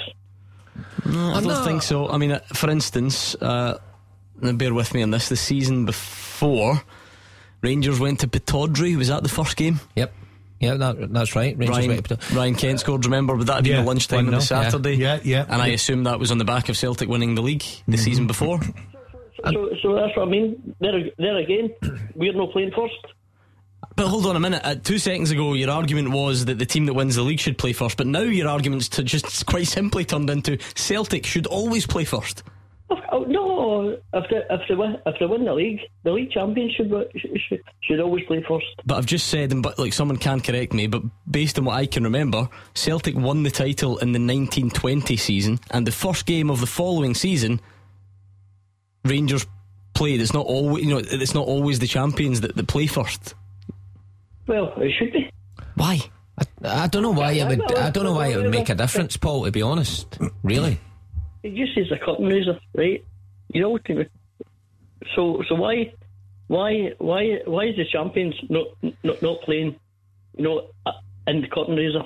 A: I don't think so. I mean, uh, for instance, uh, bear with me on this. The season before, Rangers went to Pittodrie. Was that the first game?
B: Yep. Yeah, that, that's right. Rangers
A: Ryan,
B: went up to-
A: Ryan Kent scored. Remember, would that have been
C: Yeah,
A: the lunchtime on the
C: 1-0, yeah.
A: Saturday?
C: Yeah, yeah.
A: And I assume that was on the back of Celtic winning the league the season before.
I: So, so that's what I mean. There, there again, we're not playing first.
A: But hold on a minute. Uh, two seconds ago, your argument was that the team that wins the league should play first. But now your argument's to just quite simply turned into Celtic should always play first.
I: Oh, no, if they, if, they win, if they win the league, the league champions should, should, should always play first.
A: But I've just said, and but like someone can correct me, but based on what I can remember, Celtic won the title in the 1920 season, and the first game of the following season, Rangers played. It's not always, you know, it's not always the champions that, that play first.
I: Well, it should be.
A: Why?
B: I, I don't know why it would. I don't know why it would make a difference, Paul. To be honest, really.
I: It just is a curtain raiser, right? You know, what to- so so why why why why is the champions not not, not playing? You know, uh, in the curtain raiser.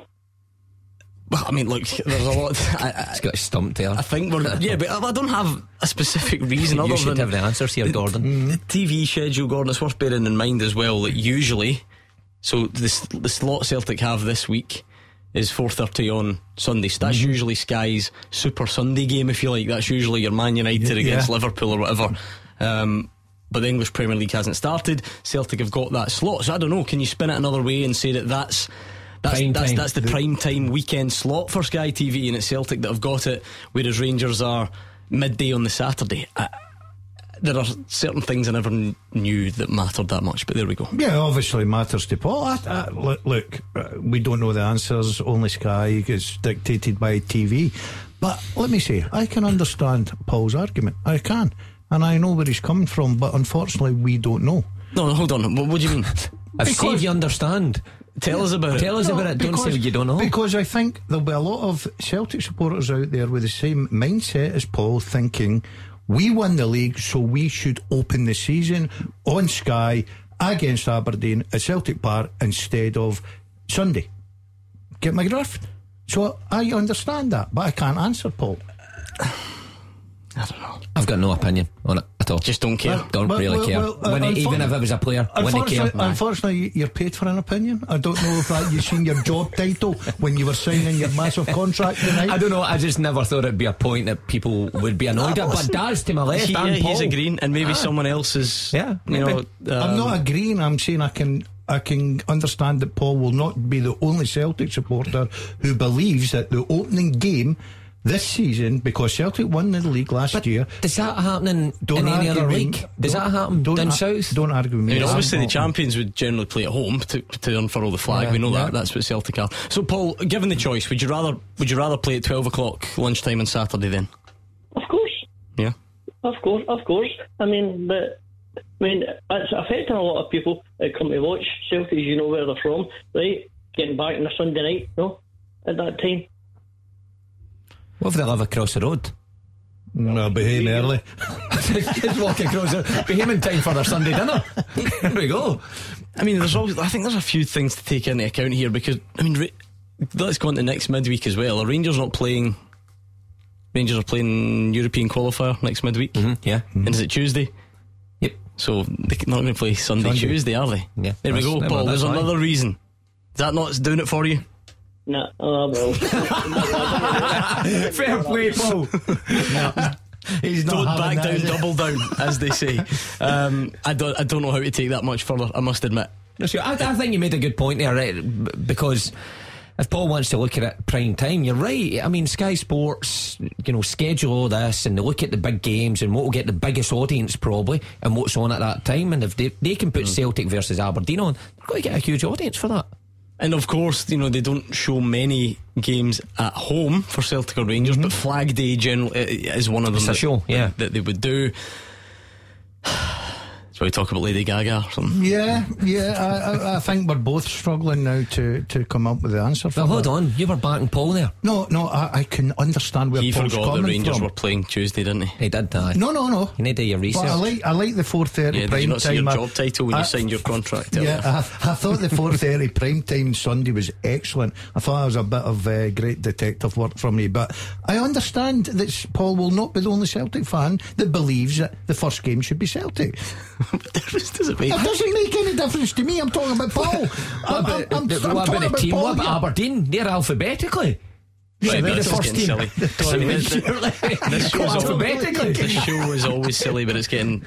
A: Well, I mean, look, there's a lot. I, I,
B: He's got stumped there.
A: I think we're yeah, but I don't have a specific reason other
B: you should
A: than
B: have the answers here, Gordon.
A: the TV schedule, Gordon. It's worth bearing in mind as well that usually, so this the slot Celtic have this week is four thirty on Sunday. That's usually Sky's Super Sunday game, if you like. That's usually your Man United
C: Yeah.
A: against Liverpool or whatever. Um, but the English Premier League hasn't started. Celtic have got that slot. So I don't know. Can you spin it another way and say that that's that's
B: Prime
A: that's, that's the prime time weekend slot for Sky TV, and it's Celtic that have got it, whereas Rangers are midday on the Saturday. I, there are certain things I never kn- knew that mattered that much, but there we go.
C: Yeah, obviously matters to Paul. I, I, look, look uh, we don't know the answers. Only Sky is dictated by TV. But let me say, I can understand Paul's argument. I can. And I know where he's coming from, but unfortunately, we don't know.
A: No, no, hold on. What, what do you mean?
B: I've seen you understand.
A: Tell us about it.
B: Tell
A: it.
B: us about it. Don't say you don't know.
C: Because I think there'll be a lot of Celtic supporters out there with the same mindset as Paul, thinking we won the league, so we should open the season on Sky against Aberdeen at Celtic Park instead of Sunday. Get my drift? So I understand that, but I can't answer Paul.
A: I don't know.
B: I've got no opinion on it at all.
A: Just don't care.
C: Well,
B: don't
C: well,
B: really
C: well,
B: care.
C: well, uh,
B: When it- even if I was a player, wouldn't care.
C: Unfortunately, unfortunately, you're paid for an opinion. I don't know if that you've seen your job title when you were signing your massive contract tonight.
B: I don't know. I just never thought it'd be a point that people would be annoyed at. But Daz to my left
A: He-
B: and
A: yeah, he's
B: Paul.
A: agreeing, and maybe someone else is.
B: Yeah,
A: you know.
B: maybe.
C: I'm
A: um,
C: not agreeing. I'm saying I can. I can understand that Paul will not be the only Celtic supporter who believes that the opening game this season, because Celtic won the league last year.
B: Does that happen in,
C: Don't
B: in any other
C: with
B: league? Does
C: Don't-
B: that happen
C: don't
B: down
C: ar-
B: south?
C: Don't argue with me.
A: I mean, obviously the champions would generally play at home to, to unfurl the flag.
B: Yeah,
A: we know
C: yeah.
A: that. That's what Celtic are. So, Paul, given the choice, would you rather would you rather play at twelve o'clock lunchtime on Saturday then?
I: Of course,
A: Yeah.
I: of course, of course. I mean, but I mean, it's affecting a lot of people that come to watch Celtic. You know where they're from, right? Getting back on a Sunday night, you know, at that time.
B: What if they live across the road?
C: No, behave early.
B: Just walk across the Be him in time for their Sunday dinner. There we go.
A: I mean, there's always. I think there's a few things to take into account here because I mean, Ra- let's go on to next midweek as well. Are Rangers not playing? Rangers are playing European qualifier next midweek, mm-hmm.
B: Yeah. Mm-hmm.
A: and is it Tuesday?
B: Yep.
A: So they're not going to play Sunday,
C: Sunday.
A: Tuesday, are they?
B: Yeah.
A: There we go,
B: well,
A: Paul.
B: that's
A: There's
B: fine.
A: another reason. Is that not doing it for you?
I: Nah, oh well.
B: Fair play, Paul.
C: He's not
A: Don't back down,
C: is
A: double down, as they say. Um, I don't. I don't know how to take that much further. I must admit.
B: No, sure. I, I think you made a good point there, right? Because if Paul wants to look at it prime time, you're right. I mean, Sky Sports, you know, schedule all this and they look at the big games and what will get the biggest audience probably and what's on at that time. And if they, they can put Celtic versus Aberdeen on, they're going to get a huge audience for that.
A: And of course, you know they don't show many games at home for Celtic or Rangers, but mm-hmm. Flag Day generally uh, is one of them.
B: It's a
A: that,
B: show, yeah.
A: that they would do. Shall we talk about Lady Gaga or something?
C: Yeah, yeah. I, I, I think we're both struggling now to, to come up with the answer. For
B: Well, hold
C: that.
B: on. You were backing Paul there.
C: No, no. I, I can understand where
A: He
C: Paul's
A: forgot that
C: coming
A: Rangers
C: from.
A: were playing Tuesday, didn't he?
B: He did that.
C: No, no, no.
B: You need to do your research.
C: But I like I like the four thirty
A: Yeah, did you not see your
C: I-
A: job title when
C: I-
A: you signed your contract?
C: Yeah. I, I thought the four thirty prime time Sunday was excellent. I thought it was a bit of uh, great detective work from me, but I understand that Paul will not be the only Celtic fan that believes that the first game should be Celtic.
A: Difference does it make?
C: It doesn't make any difference to me. I'm talking about Paul. I'm, I'm, I'm, I'm,
B: what
C: I'm
B: about
C: talking about
B: team?
C: Paul
B: What about
C: here.
B: Aberdeen? They're alphabetically.
A: Right,
B: Should be the
A: this is
B: first
A: getting
B: team.
A: silly. I mean, this, this show's always,
B: alphabetically.
A: the show is always silly, but it's getting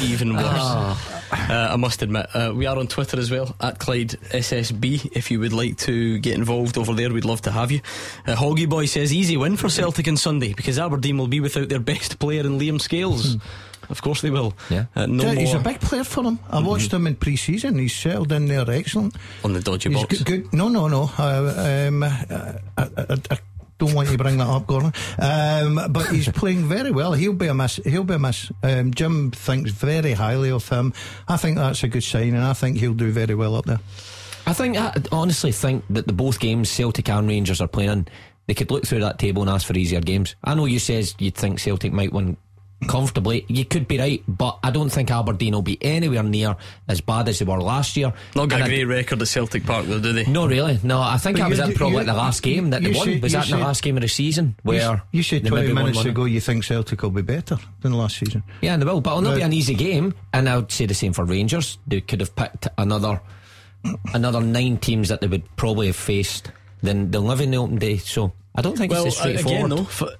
A: even worse.
B: Ah.
A: Uh, I must admit, uh, we are on Twitter as well at Clyde SSB. If you would like to get involved over there, we'd love to have you. Uh, Hoggy Boy says easy win for Celtic on Sunday because Aberdeen will be without their best player in Liam Scales. Of course they will.
B: Yeah.
A: Uh, no
C: Yeah, he's
A: more
C: a big player for them. I watched him in pre-season. He's settled in there, excellent.
A: on the dodgy
C: He's
A: box.
C: good, good. No, no, no. Uh, um, uh, I, I, I don't want you to bring that up, Gordon. Um, but he's playing very well. He'll be a miss. He'll be a miss. Um, Jim thinks very highly of him. I think that's a good sign, and I think he'll do very well up there.
B: I think I honestly think that the both games Celtic and Rangers are playing, they could look through that table and ask for easier games. I know you says you'd think Celtic might win comfortably. You could be right, but I don't think Aberdeen will be anywhere near as bad as they were last year.
A: Not got
B: And
A: a
B: I-
A: great record at Celtic Park though, do they?
B: No, really. No, I think
C: But
B: I was
C: you-
B: in probably
C: you-
B: like the last game that they won.
C: said-
B: was
C: you
B: that in the last game of the season
C: You,
B: where
C: s- you said 20
B: maybe won
C: minutes ago you think Celtic will be better than last season.
B: Yeah, and they will, but it'll not be an easy game. And I would say the same for Rangers. They could have picked another another nine teams that they would probably have faced than they'll live in the open day. So I don't think
A: Well,
B: it's as
A: uh, again
B: straightforward.
A: though, f-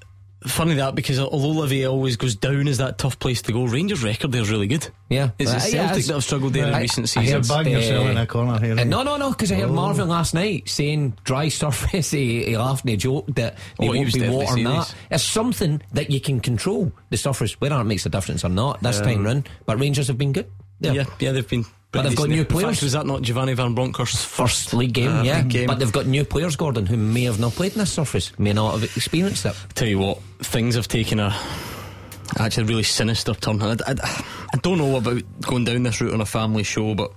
A: funny that because although Livi always goes down as that tough place to go, Rangers' record there is really good.
B: Yeah.
A: It's
B: Uh,
A: the
B: yeah,
A: Celtic that have struggled there
B: I-
A: in recent
B: I hear
A: seasons.
C: Bag yourself
B: Uh,
C: in a corner here.
B: Uh, no, no, no, because I heard
C: Oh.
B: Marvin last night saying dry surface. He, he laughed and he joked that they
A: Oh,
B: won't be
A: deadly
B: water and that. It's something that you can control the surface, whether it makes a difference or not this time round. But Rangers have been good.
A: Yeah, yeah, they've been.
B: But they've got new
A: In fact,
B: players.
A: was that not Giovanni Van Bronckhorst's first,
B: First league game,
A: uh,
B: yeah.
A: league game?
B: But they've got new players, Gordon, who may have not played in this surface, may not have experienced it.
A: Tell you what, things have taken a actually a really sinister turn. I, I, I don't know about going down this route on a family show, but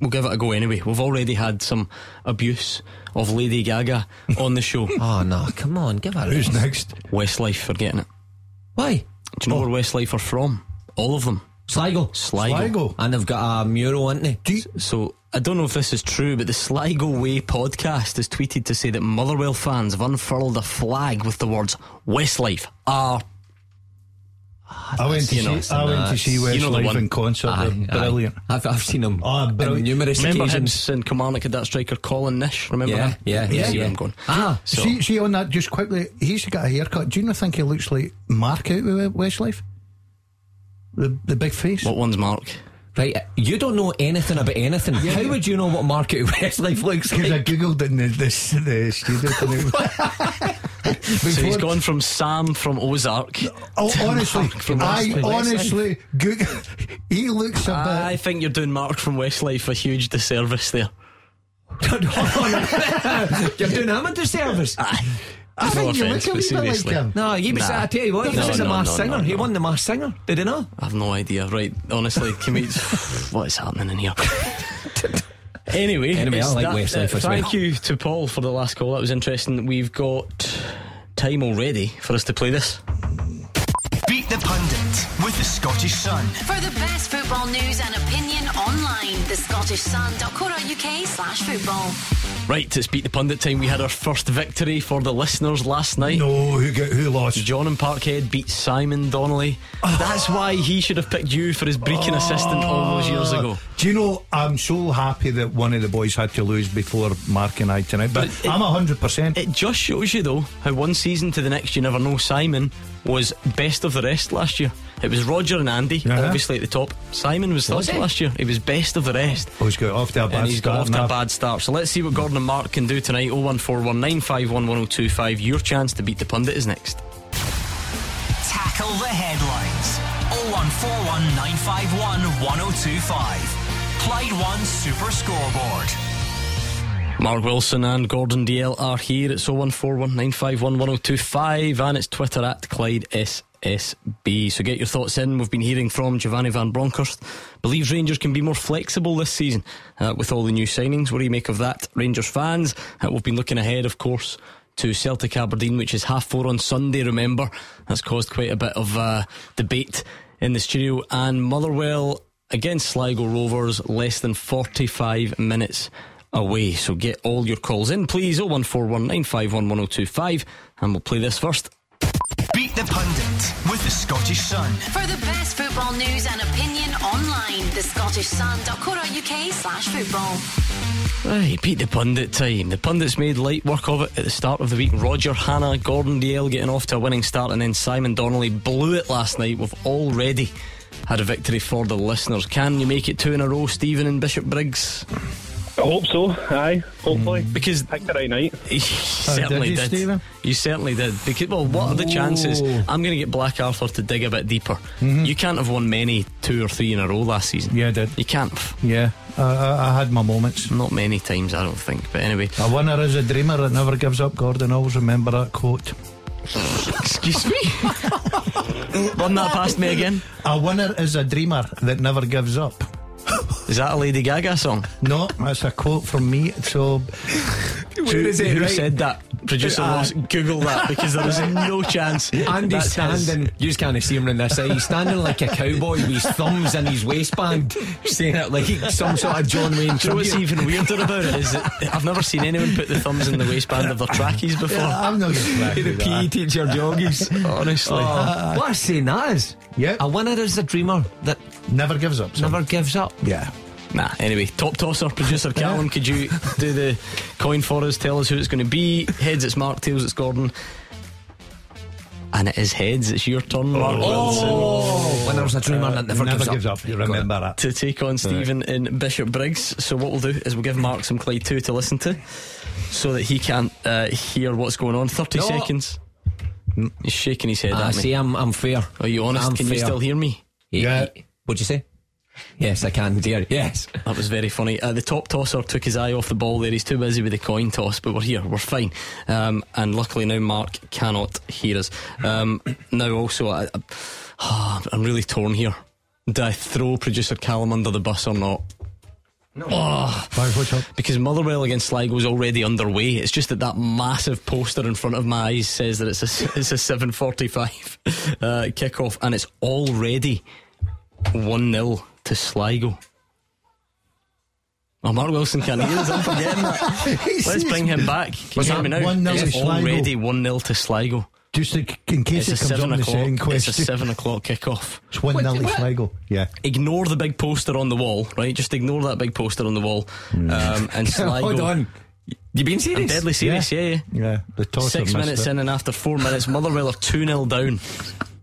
A: we'll give it a go anyway. We've already had some abuse of Lady Gaga on the show.
B: Oh, no, come on, give it
C: Who's next?
A: Westlife for getting it.
B: Why?
A: Do you know where Westlife are from? All of them.
B: Sligo.
A: Sligo.
C: Sligo.
B: And they've got a mural, haven't they?
C: Do you,
A: So I don't know if this is true, but the Sligo Way podcast has tweeted to say that Motherwell fans have unfurled a flag with the words Westlife are.
C: I went to
A: you know,
C: see. I went to
B: nuts.
C: see
A: You know
C: Westlife in concert.
B: Aye,
C: They're
B: aye.
C: brilliant.
B: I've, I've seen them
C: Oh,
B: on
C: brilliant.
B: numerous
A: Remember
B: occasions.
A: him in Kilmarnock had that striker Colin Nish? Remember
B: Yeah,
A: him?
B: yeah, yeah, yeah.
A: I'm going.
B: Ah,
A: So,
C: See, see on that just quickly. He's got a haircut. Do you not think he looks like Mark out with Westlife? The the big face.
A: what one's Mark?
B: Right, you don't know anything about anything. How would you know what Market Westlife looks like?
C: Because I googled it in the, the, the studio. today.
A: So he's gone from Sam from Ozark.
C: Oh,
A: to
C: honestly,
A: Mark from
C: I honestly, Google, he looks a bit.
A: I think you're doing Mark from Westlife a huge disservice there.
B: You're doing him a disservice.
C: I
A: no
C: think you
A: offence,
C: look a wee bit like him.
B: No, he was,
A: Nah.
B: I tell you what, he
A: No,
B: was a
A: no,
B: mass
A: no,
B: singer.
A: no,
B: He won the mass singer. Did he not?
A: I've no idea. Right, honestly, can we, what is happening in here? Anyway,
B: Anyway, I like
A: that-
B: Westlife
A: uh,
B: as
A: Thank
B: well.
A: you to Paul for the last call. That was interesting. We've got time already for us to play this.
G: Beat the Pundit with the Scottish Sun.
J: For the best football news and opinion online, thescottishsun.co.uk slash football.
A: Right, it's Beat the Pundit time. We had our first victory for the listeners last night.
C: No, who get who lost?
A: John and Parkhead beat Simon Donnelly. That's why he should have picked you for his breaking assistant ah. all those years ago.
C: Do you know? I'm so happy that one of the boys had to lose before Mark and I tonight. But,
A: But it-
C: I'm hundred percent.
A: It just shows you, though, how one season to the next you never know. Simon was best of the rest last year. It was Roger and Andy,
C: Uh-huh.
A: obviously at the top. Simon was third last year. He was best of the rest.
C: Oh, he's got off to a bad
A: and he's
C: start.
A: got off to a bad start. So let's see what Gordon and Mark can do tonight. 01419511025. Your chance to beat the pundit is next.
G: Tackle the headlines. 0141 951 1025. Clyde One Super Scoreboard.
A: Mark Wilson and Gordon Dalziel are here. It's 01419511025 and it's Twitter at Clyde SSB. So get your thoughts in. We've been hearing from Giovanni Van Bronckhorst. Believes Rangers can be more flexible this season uh, with all the new signings. What do you make of that, Rangers fans? Uh, we've been looking ahead, of course. To Celtic Aberdeen, which is half four on Sunday, remember. That's caused quite a bit of uh, debate in the studio. And Motherwell against Sligo Rovers, less than 45 minutes away. So get all your calls in, please. 01419511025, and we'll play this first.
G: Beat the Pundit with the Scottish Sun.
J: For the best football news and opinion online, thescottishsun.co.uk slash football.
A: Right, beat the pundit time. The pundits made light work of it at the start of the week. Roger, Hannah, Gordon Dalziel getting off to a winning start, and then Simon Donnelly blew it last night. We've already had a victory for the listeners. Can you make it two in a row, Stephen and Bishopbriggs?
F: I hope so. Aye, hopefully. Mm.
A: Because
F: Pick the right night.
A: He oh, certainly
C: you,
A: did. You certainly did. Because well, what are the chances? Oh. I'm going to get Black Arthur to dig a bit deeper. Mm-hmm. You can't have won many two or three in a row last season.
C: Yeah, I did.
A: You can't.
C: Yeah, I, I, I had my moments.
A: Not many times, I don't think. But anyway,
C: A winner is a dreamer that never gives up. Gordon, always remember that quote.
A: excuse me. Run that past me again.
C: A winner is a dreamer that never gives up.
A: Is that a Lady Gaga song?
C: No, that's a quote from me. So,
B: Where is it?
A: Who
B: Right.
A: said that? Producer
B: Uh,
A: Ross, Google that because there is no chance.
B: Andy's
A: that's his.
B: standing, you just can't see him in this side. He's standing like a cowboy with his thumbs in his waistband, saying it like some sort of John Wayne
A: Do you know
B: tribute.
A: what's even weirder about it is that I've never seen anyone put the thumbs in the waistband of their trackies before.
C: I'm not going to
B: the PE teacher joggies.
A: Honestly.
B: Oh, what a saying that is.
C: Yeah.
B: A winner is a dreamer that
C: Never gives up. son.
B: never gives up.
C: Yeah.
A: Nah, anyway, top tosser, producer Callum, could you do the coin for us? Tell us who it's going to be. Heads, it's Mark, tails, it's Gordon. And it is heads, it's your turn, Mark Wilson.
B: Oh, winner's a dreamer that never,
C: Never
B: gives, up.
C: You remember that.
A: To take on Stephen in Bishopbriggs. So, what we'll do is we'll give Mark some Clyde 2 to listen to so that he can uh, hear what's going on. 30
B: No.
A: seconds. He's shaking his head
B: I
A: at me.
B: see, I'm, I'm fair.
A: Are you honest?
B: I'm
A: Can you still hear me?
C: Yeah.
B: What'd you say? Yes, I can, dear. Yes.
A: That was very funny. Uh, the top tosser took his eye off the ball there. He's too busy with the coin toss, but we're here. We're fine. Um, and luckily now Mark cannot hear us. Um, now also, I, I, ah, I'm really torn here. Do I throw producer Callum under the bus or not?
C: Why, what's up?
A: Because Motherwell against Sligo is already underway. It's just that that massive poster in front of my eyes says that it's a, it's a 7.45 uh, kickoff and it's already 1-0 to Sligo. Oh, Mark Wilson can't hear us. I'm forgetting that. Let's bring him back. Can
C: Was
A: you hear me now?
C: 1-0 to
A: It's
C: Sligo?
A: already 1-0 to Sligo.
C: Just in in case
A: It's
C: it comes on the second
A: o'clock. It's a 7 o'clock kickoff.
C: It's 1 0
B: What-
C: Sligo. Yeah.
A: Ignore the big poster on the wall, right? Just ignore that big poster on the wall.
C: Hmm.
A: Um, and Sligo.
B: Hold on. You being
A: I'm
B: serious?
A: deadly serious, yeah, yeah.
C: Yeah. The
A: Six minutes
C: it.
A: in, and after four minutes, Motherwell are 2 0 down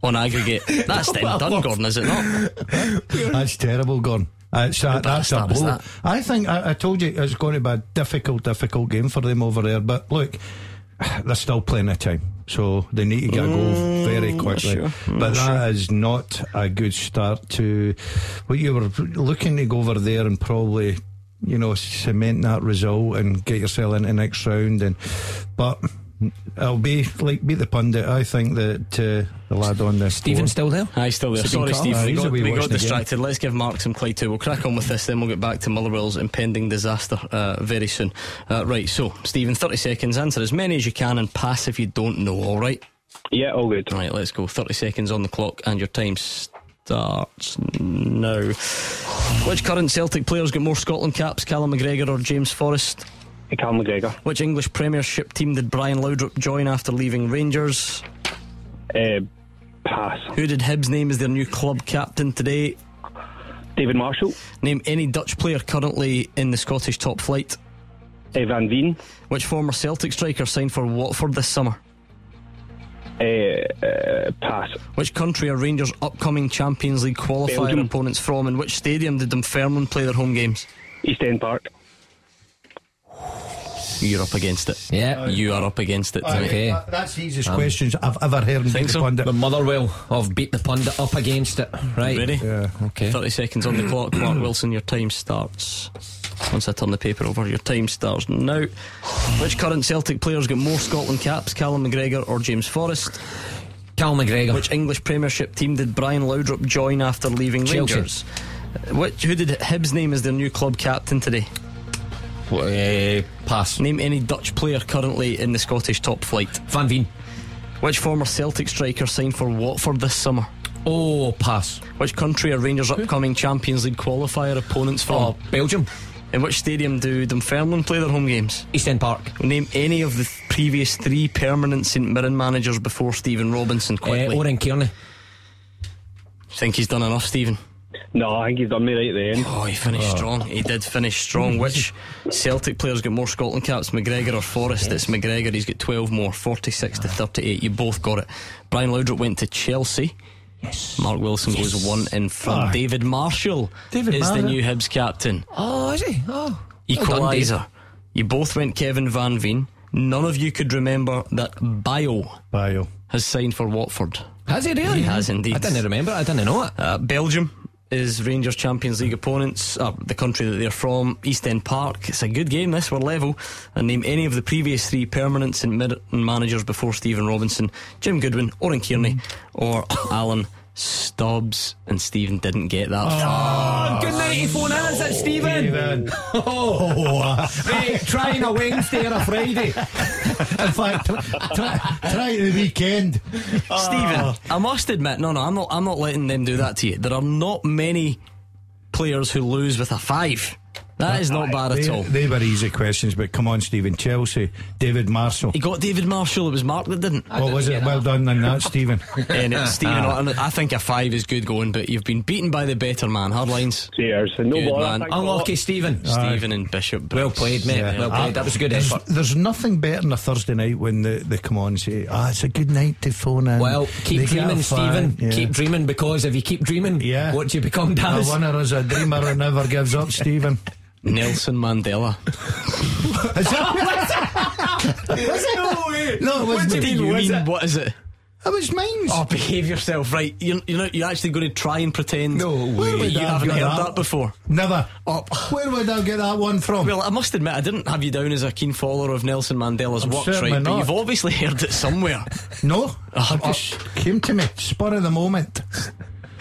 A: on aggregate. That's then done, Gordon, is it not?
C: That's terrible, Gordon. Uh, uh, that's a,
A: that's a
C: blow.
A: that?
C: I think I, I told you it's going to be a difficult, difficult game for them over there. But look, they're still playing a time, so they need to get a goal mm, very quickly.
A: Mm, sure,
C: But that is not a good start to what you were looking to go over there and probably. You know, cement that result and get yourself into next round, and but I'll be like be the pundit. I think that uh, the lad on this.
B: Stephen's still there?
A: Aye, still there. Sorry,
C: Carter.
A: Steve.
C: Aye,
A: we got, we got
C: watching the
A: distracted. Let's give Mark some play too. We'll crack on with this, then we'll get back to Motherwell's impending disaster uh, very soon. Uh, right, so, Stephen, 30 seconds. Answer as many as you can and pass if you don't know, alright?
F: Yeah, all good.
A: Right, let's go. 30 seconds on the clock, and your time starts now. Which current Celtic players got more Scotland caps, Callum McGregor or James Forrest?
F: McGregor.
A: Which English Premiership team did Brian Laudrup join after leaving Rangers?
F: Uh, pass.
A: Who did Hibs name as their new club captain today?
F: David Marshall.
A: Name any Dutch player currently in the Scottish top flight.
F: Uh, Van Veen.
A: Which former Celtic striker signed for Watford this summer?
F: Uh, uh, pass.
A: Which country are Rangers' upcoming Champions League qualifier
F: Belgium.
A: opponents from? And which stadium did Dunfermline play their home games?
F: East End Park.
A: You're up against it.
B: Yeah.
A: You are up against it.
C: Aye,
B: Okay.
C: that- That's the easiest um, questions I've ever heard. in
A: Think
C: Beat the
A: so?
C: Pundit.
B: The Motherwell of beat the pundit up against it. Right.
A: Ready?
C: Yeah.
B: Okay.
A: 30 seconds on the clock. Mark Wilson, your time starts. Once I turn the paper over, your time starts now. Which current Celtic players got more Scotland caps, Callum McGregor or James Forrest?
B: Cal McGregor.
A: Which English Premiership team did Brian Laudrup join after leaving
B: Chelsea.
A: Rangers? Uh, which, who did Hibs name as their new club captain today?
B: Uh, pass.
A: Name any Dutch player currently in the Scottish top flight.
B: Van Veen.
A: Which former Celtic striker signed for Watford this summer?
B: Oh, pass.
A: Which country are Rangers' upcoming Champions League qualifier opponents from?
B: Oh, Belgium.
A: In which stadium do Dunfermline play their home games?
B: East End Park.
A: Name any of the th- previous three permanent St Mirren managers before Stephen Robinson
B: Uh,
A: quickly.
B: Oran Kearney.
A: Think he's done enough, Stephen?
F: No, I think he's done me right at the end.
A: Oh, he finished strong. He did finish strong. Which Celtic players got more Scotland caps, McGregor or Forrest? It's McGregor. He's got 12 more, 46 to 38. You both got it. Brian Laudrup went to Chelsea. Yes. Mark Wilson goes one in front.
C: Aye.
A: David Marshall
C: David
A: is the new Hibs captain.
B: Oh, is he? Oh. Well done,
A: Equaliser. You both went Kevin Van Veen. None of you could remember that Bayo
C: Bayo.
A: has signed for Watford.
B: Has he really?
A: He has indeed.
B: I didn't remember. I didn't know it.
A: Uh, Belgium is Rangers Champions League opponents, uh, the country that they're from, East End Park. It's a good game, this, we're level. And name any of the previous three permanent Mirren managers before Stephen Robinson Jim Goodwin, Oran Kearney, or Alan Stubbs. And Stephen didn't get that oh, far.
B: Oh, good night, you phone in. Is it Stephen?
C: Stephen.
B: Oh, Mate, trying a Wednesday or a Friday.
C: In fact, try, try, try the weekend.
A: Stephen, I must admit, no, no, I'm not. I'm not letting them do that to you. There are not many players who lose with a five. That is not bad at
C: They,
A: all.
C: they were easy questions, but come on, Stephen. Chelsea, David Marshall.
A: He got David Marshall. It was Mark that didn't.
C: What was it? Well done on that, Stephen.
A: And it's Stephen, I I think a five is good going, but you've been beaten by the better man. Hard lines.
F: Cheers. No
A: Good
F: bother.
A: man.
F: Thanks a lot.
B: Unlucky, Stephen.
A: Stephen and Bishop.
B: Well played, mate.
C: Yeah.
B: Well played. That was a good
C: There's,
B: effort.
C: there's nothing better than a Thursday night when they, they come on and say, ah, it's a good night to phone in.
B: Well, keep
C: They
B: dreaming. Stephen.
C: Yeah.
B: Keep dreaming because if you keep dreaming,
C: Yeah.
B: what do you become,
C: A winner is a dreamer who never gives up, Stephen.
A: Nelson Mandela.
C: Is that-
B: no way.
C: No, it
A: What
C: wasn't.
A: do you
B: was
A: mean?
B: it?
A: What is it?
C: It was mine.
A: Oh, behave yourself, right? You're, you're, not, you're actually going to try and pretend.
B: No
C: Where
B: way.
A: You
C: I have
A: haven't heard that before.
C: Never.
A: Oh.
C: Where would I get that one from?
A: Well, I must admit, I didn't have you down as a keen follower of Nelson Mandela's
C: I'm
A: works, right? But you've obviously heard it somewhere.
C: no,
A: Oh,
C: it just came to me, spur of the moment.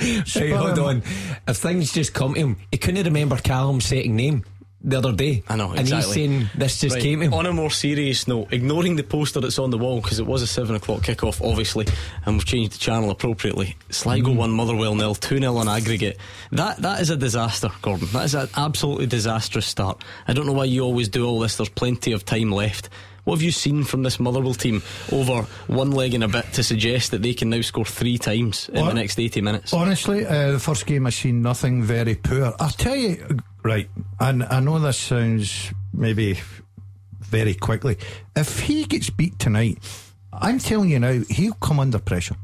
B: Hey, hold
C: of-
B: on. If things just come to him, he couldn't remember Callum's second name the other day.
A: I know,
B: And he's saying this just
A: Right,
B: came to him.
A: On a more serious note, ignoring the poster that's on the wall because it was a seven o'clock kickoff, obviously, and we've changed the channel appropriately. Sligo mm. one, Motherwell nil, two 0 on aggregate. That that is a disaster, Gordon. That is an absolutely disastrous start. I don't know why you always do all this. There's plenty of time left. What have you seen from this Motherwell team over one leg and a bit to suggest that they can now score three times in the next 80 minutes?
C: Honestly, uh, the first game I seen nothing very poor. I'll tell you, right, and I know this sounds maybe very quickly. If he gets beat tonight, I'm telling you now, he'll come under pressure.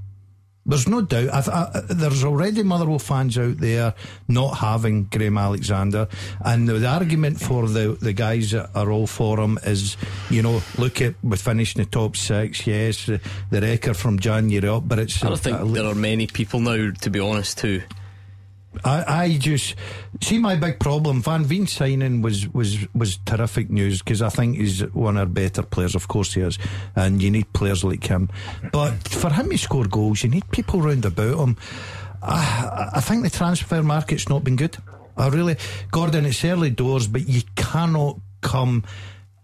C: There's no doubt. I, I, there's already Motherwell fans out there not having Graham Alexander, and the, the argument for the, the guys that are all for him is, you know, look at we finished in the top six. Yes, the, the record from January up, but it's.
A: I don't think there are many people now, to be honest, who
C: I, I just see my big problem. Van Veen signing was was was terrific news because I think he's one of our better players. Of course he is, and you need players like him. But for him to score goals, you need people round about him. I, I think the transfer market's not been good. I really, Gordon, it's early doors, but you cannot come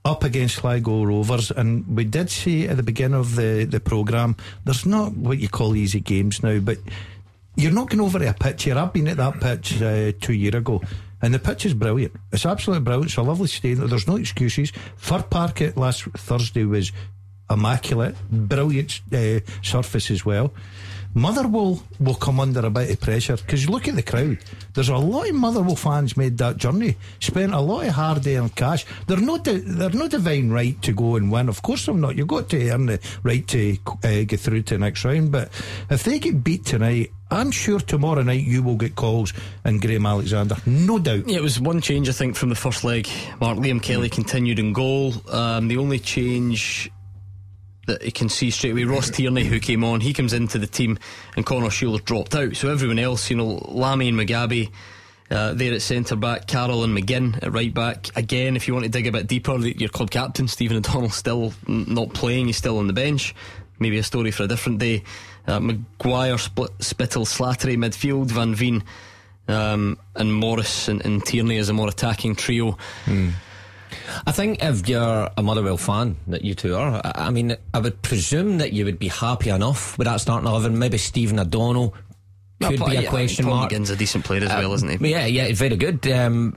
C: up against Sligo Rovers, and we did see at the beginning of the, the programme, there's not what you call easy games now, but you're knocking over a pitch here. I've been at that pitch uh, two year ago. And the pitch is brilliant. It's absolutely brilliant. It's a lovely stadium. There's no excuses. Fir Park last Thursday was immaculate. Brilliant uh, surface as well. Motherwell will come under a bit of pressure because look at the crowd. There's a lot of Motherwell fans made that journey, spent a lot of hard earned cash. They're not di- they're not divine right to go and win. Of course, they're not. You've got to earn the right to uh, get through to the next round. But if they get beat tonight, I'm sure tomorrow night you will get calls and Graham Alexander, no doubt.
A: Yeah, it was one change I think from the first leg. Mark Liam Kelly continued in goal. Um, the only change that you can see straight away. Ross Tierney, who came on, he comes into the team, and Conor Schuler dropped out. So everyone else, you know, Lamie and Mugabi. Uh, there at centre back, Carroll and McGinn at right back. Again, if you want to dig a bit deeper, your club captain Stephen O'Donnell still not playing. He's still on the bench. Maybe a story for a different day. Uh, Maguire, Split, Spittal, Slattery midfield, Van Veen, um, and Morris and, and, Tierney as a more attacking trio.
B: Mm. I think if you're a Motherwell fan, that you two are, I mean, I would presume that you would be happy enough with that starting eleven. Maybe Stephen O'Donnell could
A: no,
B: be a
A: yeah,
B: question
A: Paul
B: mark.
A: McGinn's a decent player as uh, well, isn't he?
B: Yeah, yeah, very good. Um,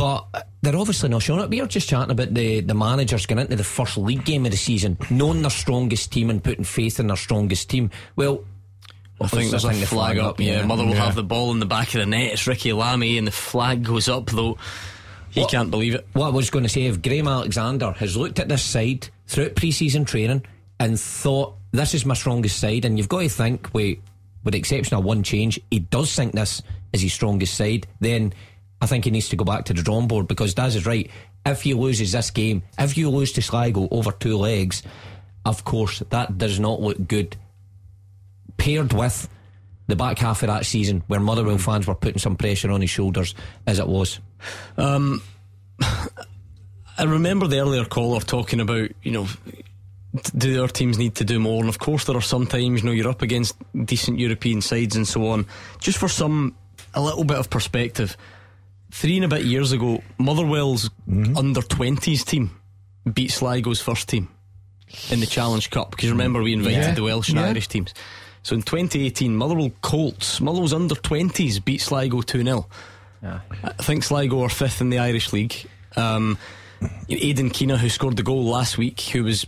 B: but they're obviously not showing it. We were just chatting about the, the managers going into the first league game of the season, knowing their strongest team and putting faith in their strongest team. Well,
A: I think there's a flag, flag up. up. Yeah, yeah. Mother will yeah. have the ball in the back of the net. It's Ricky Lamie, and the flag goes up though. He what, can't believe it.
B: What I was going to say, if Graham Alexander has looked at this side throughout pre-season training and thought this is my strongest side, and you've got to think, wait, with the exception of one change, he does think this is his strongest side, then I think he needs to go back to the drawing board because Daz is right. If he loses this game, if you lose to Sligo over two legs, of course, that does not look good. Paired with the back half of that season where Motherwell fans were putting some pressure on his shoulders as it was.
A: Um, I remember the earlier caller talking about, you know, do our teams need to do more? And of course, there are some times, you know, you're up against decent European sides and so on. Just for some, a little bit of perspective, three and a bit years ago, Motherwell's mm-hmm. under 20s team beat Sligo's first team in the Challenge Cup. Because remember, we invited yeah. the Welsh and yeah. Irish teams. So in 2018, Motherwell Colts, Motherwell's under 20s beat Sligo 2 0. Yeah. I think Sligo are fifth in the Irish League. Um, Aidan Keena, who scored the goal last week, who was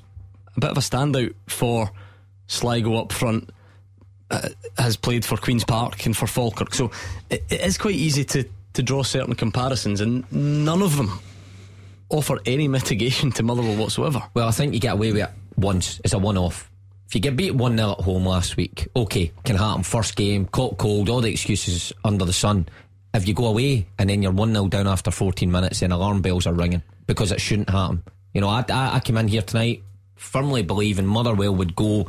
A: a bit of a standout for Sligo up front, uh, has played for Queen's Park and for Falkirk. So it, it is quite easy to, to draw certain comparisons, and none of them offer any mitigation to Motherwell whatsoever.
B: Well, I think you get away with it once. It's a one off. If you get beat 1 0 at home last week, okay, can happen. First game, caught cold, all the excuses under the sun if you go away and then you're 1 0 down after 14 minutes, then alarm bells are ringing because it shouldn't happen. You know, I, I, I came in here tonight firmly believing Motherwell would go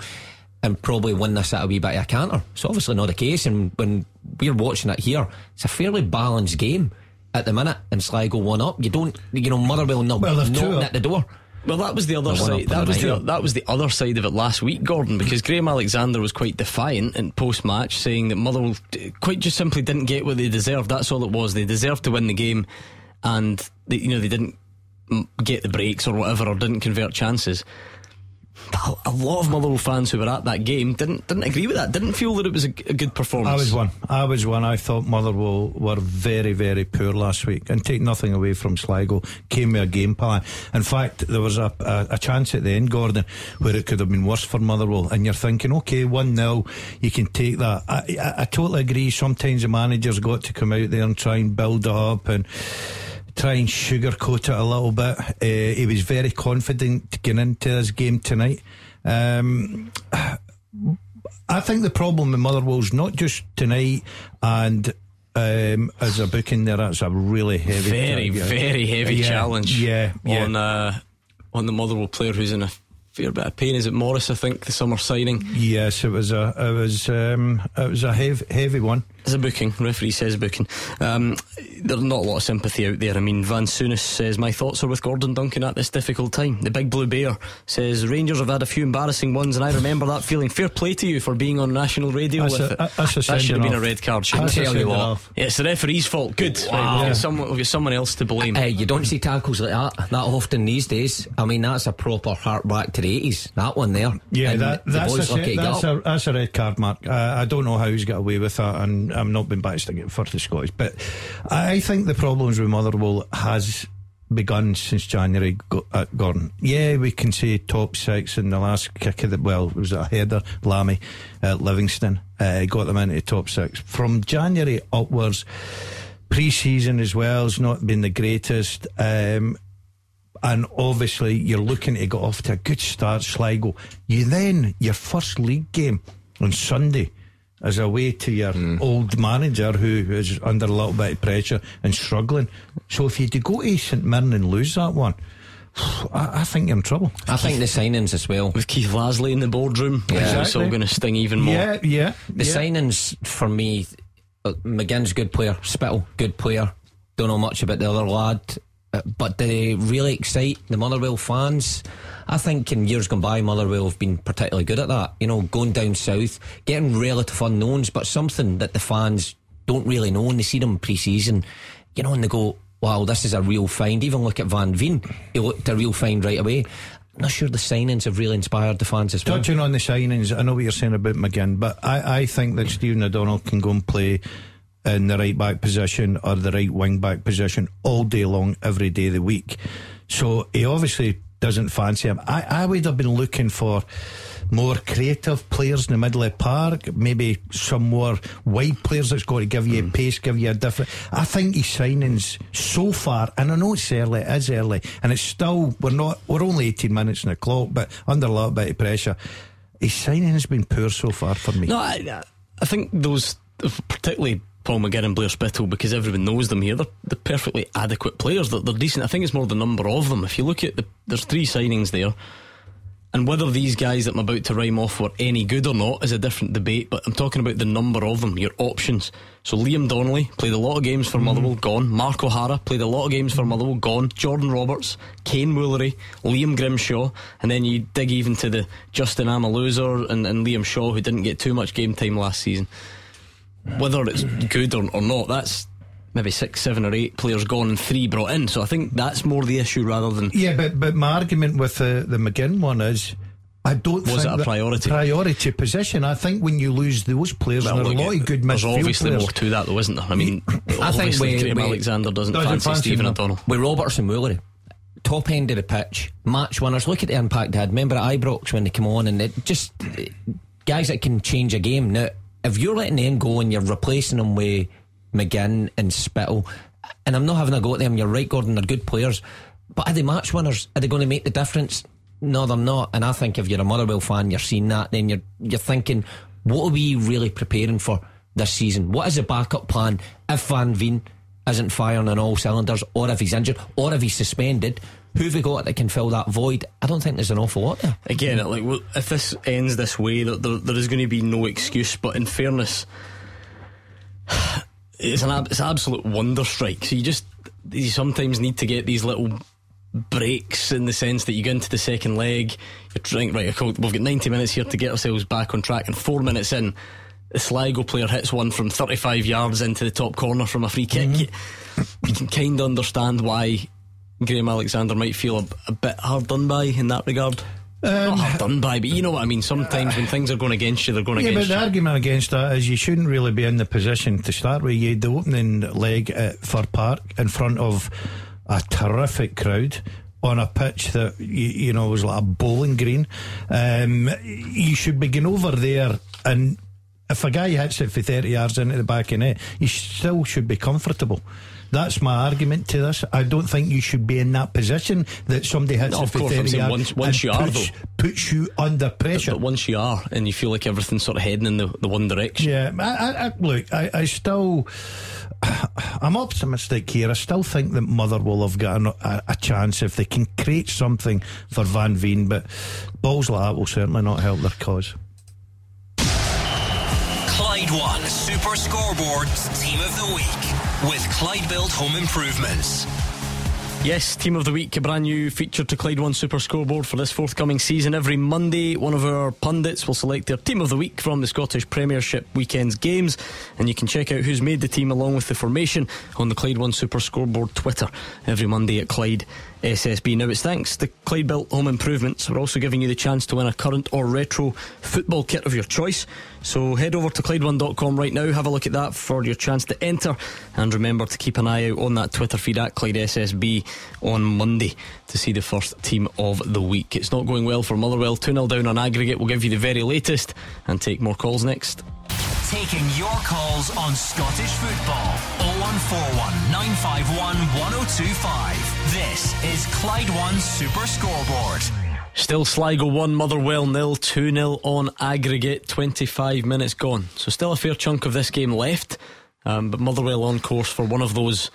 B: and probably win this at a wee bit of a canter. It's obviously not the case, and when we're watching it here, it's a fairly balanced game at the minute, and Sligo one up. You don't, you know, Motherwell not well, knocking at the door.
A: Well, that was the other side. That was the, that was the other side of it last week, Gordon, because Graham Alexander was quite defiant in post match, saying that Motherwell quite just simply didn't get what they deserved. That's all it was. They deserved to win the game, and they, you know they didn't get the breaks or whatever, or didn't convert chances a lot of Motherwell fans who were at that game didn't didn't agree with that. Didn't feel that it was a, a, good performance.
C: I was one. I was one. I thought Motherwell were very very poor last week, and take nothing away from Sligo, came with a game plan. In fact, there was a, a, a chance at the end, Gordon, where it could have been worse for Motherwell, and you're thinking, okay, one 0 you can take that. I, I, I totally agree. Sometimes the manager's got to come out there and try and build up and try and sugarcoat it a little bit. Uh, he was very confident getting into this game tonight. Um, I think the problem with Motherwell's not just tonight and um, as a booking there, that's a really heavy,
A: very, very heavy
C: yeah,
A: challenge.
C: Yeah, yeah.
A: on uh, on the Motherwell player who's in a fair bit of pain. Is it Morris? I think the summer signing.
C: Yes, it was a it was um, it was a heavy heavy one.
A: It's a booking. Referee says booking. Um, there's not a lot of sympathy out there. I mean, Van Sonis says, My thoughts are with Gordon Duncan at this difficult time. The Big Blue Bear says, Rangers have had a few embarrassing ones, and I remember that feeling. Fair play to you for being on national radio
C: That's
A: with
C: a-
A: it.
C: that's a
A: that should have been a red card, shouldn't
C: That's
B: tell you
C: sending
B: what.
A: Yeah, it's the referee's fault. Good. Right,
B: Wow.
A: we've, got someone, we've got someone else to blame.
B: Hey, you don't see tackles like that that often these days. I mean, that's a proper heart back to the 80s. That one there.
C: Yeah,
B: And
C: that,
B: the
C: that's,
B: boys
C: a,
B: lucky
C: se-
B: to get
C: that's, a, that's a red card, Mark. Uh, I don't know how he's got away with that, and I'm not been biased against for the Scottish, but I think the problems with Motherwell has begun since January. Go, uh, Gordon, yeah, we can say top six in the last kick of the well, it was a header, Lamie uh, Livingston uh, got them into top six from January upwards. Pre-season as well has not been the greatest. Um, and obviously you're looking to get off to a good start, Sligo. You then your first league game on Sunday is way to your old manager who is under a little bit of pressure and struggling. So if you do go to St Mirren and lose that one, I, I think you're in trouble.
B: I think the signings as well.
A: With Keith Lasley in the boardroom,
B: Yeah.
A: it's all going to sting even more.
C: Yeah, yeah.
B: The
C: yeah.
B: signings for me, uh, McGinn's good player, Spittal good player. Don't know much about the other lad, uh, but they really excite the Motherwell fans. I think in years gone by, Motherwell have been particularly good at that. You know, going down south, getting relative unknowns, but something that the fans don't really know, and they see them pre-season. You know, and they go, "Wow, this is a real find." Even look at Van Veen; he looked a real find right away. I'm not sure the signings have really inspired the fans as well.
C: Touching on the signings, I know what you're saying about McGinn, but I, I think that Stephen O'Donnell can go and play in the right back position or the right wing back position all day long, every day of the week. So he obviously doesn't fancy him. I, I would have been looking for more creative players in the middle of the park, maybe some more wide players that's going to give you hmm. pace, give you a different. I think his signings so far, and I know it's early, it is early, and it's still we're not we're only eighteen minutes in the clock, but under a little bit of pressure. His signing has been poor so far for me.
A: No, I, I think those, particularly Paul McGinn and Blair Spittal, because everyone knows them here, they're, they're perfectly adequate players. They're, they're decent. I think it's more the number of them. If you look at the, there's three signings there. And whether these guys that I'm about to rhyme off were any good or not is a different debate, but I'm talking about the number of them, your options. So Liam Donnelly played a lot of games for mm-hmm. Motherwell, gone. Mark O'Hara played a lot of games for Motherwell, gone. Jordan Roberts, Kaiyne Woolery, Liam Grimshaw, and then you dig even to the Justin Amaluzor and, and Liam Shaw, who didn't get too much game time last season. Whether it's good or, or not, that's maybe six, seven, or eight players gone and three brought in. So I think that's more the issue rather than
C: Yeah, but but my argument with the the McGinn one is. I don't
A: Was
C: think
A: it a priority?
C: priority position. I think when you lose those players,
A: Well,
C: and there are a
A: look,
C: lot of good
A: There's
C: midfield
A: obviously
C: players.
A: more to that, though, isn't there? I mean,
B: I think
A: obviously
B: we-
A: Graham
B: we-
A: Alexander doesn't,
C: Doesn't
A: fancy,
C: fancy
A: Stephen
C: him.
A: O'Donnell.
B: with Robertson and Woolery, top end of the pitch, match winners. Look at the impact they had. Remember at Ibrox when they came on, and it just guys that can change a game. Now, if you're letting them go and you're replacing them with McGinn and Spittal, and I'm not having a go at them. You're right, Gordon. They're good players, but are they match winners? Are they going to make the difference? No, they're not. And I think if you're a Motherwell fan, you're seeing that. Then you're you're thinking, what are we really preparing for this season? What is the backup plan if Van Veen isn't firing on all cylinders, or if he's injured, or if he's suspended? Who have we got that can fill that void? I don't think there's an awful lot there.
A: Again, like well, if this ends this way, there, there, there is going to be no excuse. But in fairness, it's an ab- it's an absolute wonder strike. So you just you sometimes need to get these little breaks in the sense that you go into the second leg, you're trying right. We've got 90 minutes here to get ourselves back on track, and four minutes in, the Sligo player hits one from 35 yards into the top corner from a free kick. Mm-hmm. You, you can kind of understand why Graham Alexander might feel a, a bit hard done by in that regard. Not hard done by, but you know what I mean. Sometimes when things are going against you, they're going against you.
C: Yeah, but the argument against that is you shouldn't really be in the position to start with. You had the opening leg at Fir Park in front of a terrific crowd on a pitch that you, you know was like a bowling green. Um, you should be going over there and. If a guy hits it for 30 yards into the back of the net, you still should be comfortable. That's my argument to this. I don't think you should be in that position that somebody hits
A: No,
C: it
A: of course, I'm saying once- once
C: and
A: you are,
C: puts,
A: though.
C: puts you under pressure.
A: But once you are, and you feel like everything's sort of heading in the, the one direction.
C: Yeah, I, I, I, look, I, I still, I'm optimistic here. I still think that Motherwell have got a, a chance if they can create something for Van Veen, but balls like that will certainly not help their cause.
G: Clyde One Super Scoreboard's Team of the Week with Clyde Built Home Improvements.
A: Yes, Team of the Week, a brand new feature to Clyde One Super Scoreboard for this forthcoming season. Every Monday, one of our pundits will select their Team of the Week from the Scottish Premiership weekend's games, and you can check out who's made the team along with the formation on the Clyde One Super Scoreboard Twitter every Monday at Clyde SSB. Now, it's thanks to Clyde Built Home Improvements. We're also giving you the chance to win a current or retro football kit of your choice. So head over to Clyde1.com right now, have a look at that for your chance to enter, and remember to keep an eye out on that Twitter feed at Clyde SSB on Monday to see the first team of the week. It's not going well for Motherwell, 2 0 down on aggregate. We'll give you the very latest and take more calls next.
G: Taking your calls on Scottish football. 0141 951 1025. This is Clyde One Super Scoreboard.
A: Still Sligo 1, Motherwell nil, 2 0 on aggregate, 25 minutes gone. So still a fair chunk of this game left, um, but Motherwell on course for one of those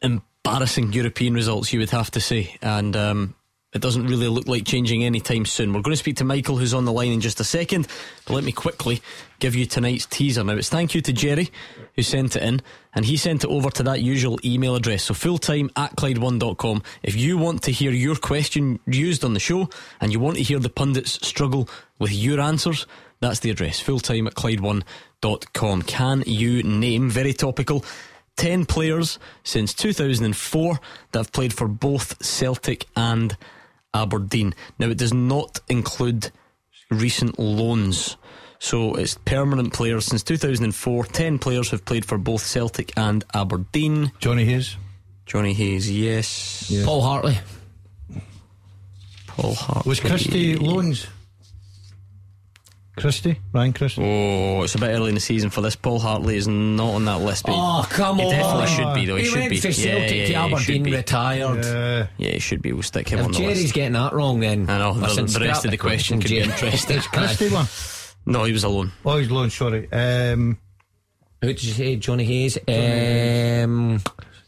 A: embarrassing European results, you would have to say. And um, it doesn't really look like changing anytime soon. We're going to speak to Michael, who's on the line in just a second, but let me quickly give you tonight's teaser. Now, it's thank you to Jerry, who sent it in, and he sent it over to that usual email address. So, fulltime at Clyde1.com. If you want to hear your question used on the show and you want to hear the pundits struggle with your answers, that's the address. Fulltime at Clyde1.com. Can you name, very topical, 10 players since 2004 that have played for both Celtic and Aberdeen. Now, it does not include recent loans. So it's permanent players since 2004. 10 players have played for both Celtic and Aberdeen.
C: Johnny Hayes.
A: Johnny Hayes, yes.
B: Paul Hartley.
A: Paul Hartley.
C: Was Christie loans? Christie? Ryan Christie?
A: Oh, it's a bit early in the season for this. Paul Hartley is not on that list. But
B: Oh, come
A: he
B: on.
A: He definitely should be, though. He,
B: He
A: should
B: went
A: be.
B: for Celtic to
A: yeah, yeah,
B: Aberdeen,
A: be.
B: retired.
C: Uh,
A: Yeah, he should be. We'll stick him
B: If
A: on the
B: Jerry's
A: list.
B: getting that wrong, then
A: I know, the-
B: listen,
A: the rest of the question could be
B: Jerry.
A: interesting.
C: Christie one?
A: No, he was alone.
C: Oh, he's alone. sorry. Um,
B: Who did you say? Johnny Hayes. Um,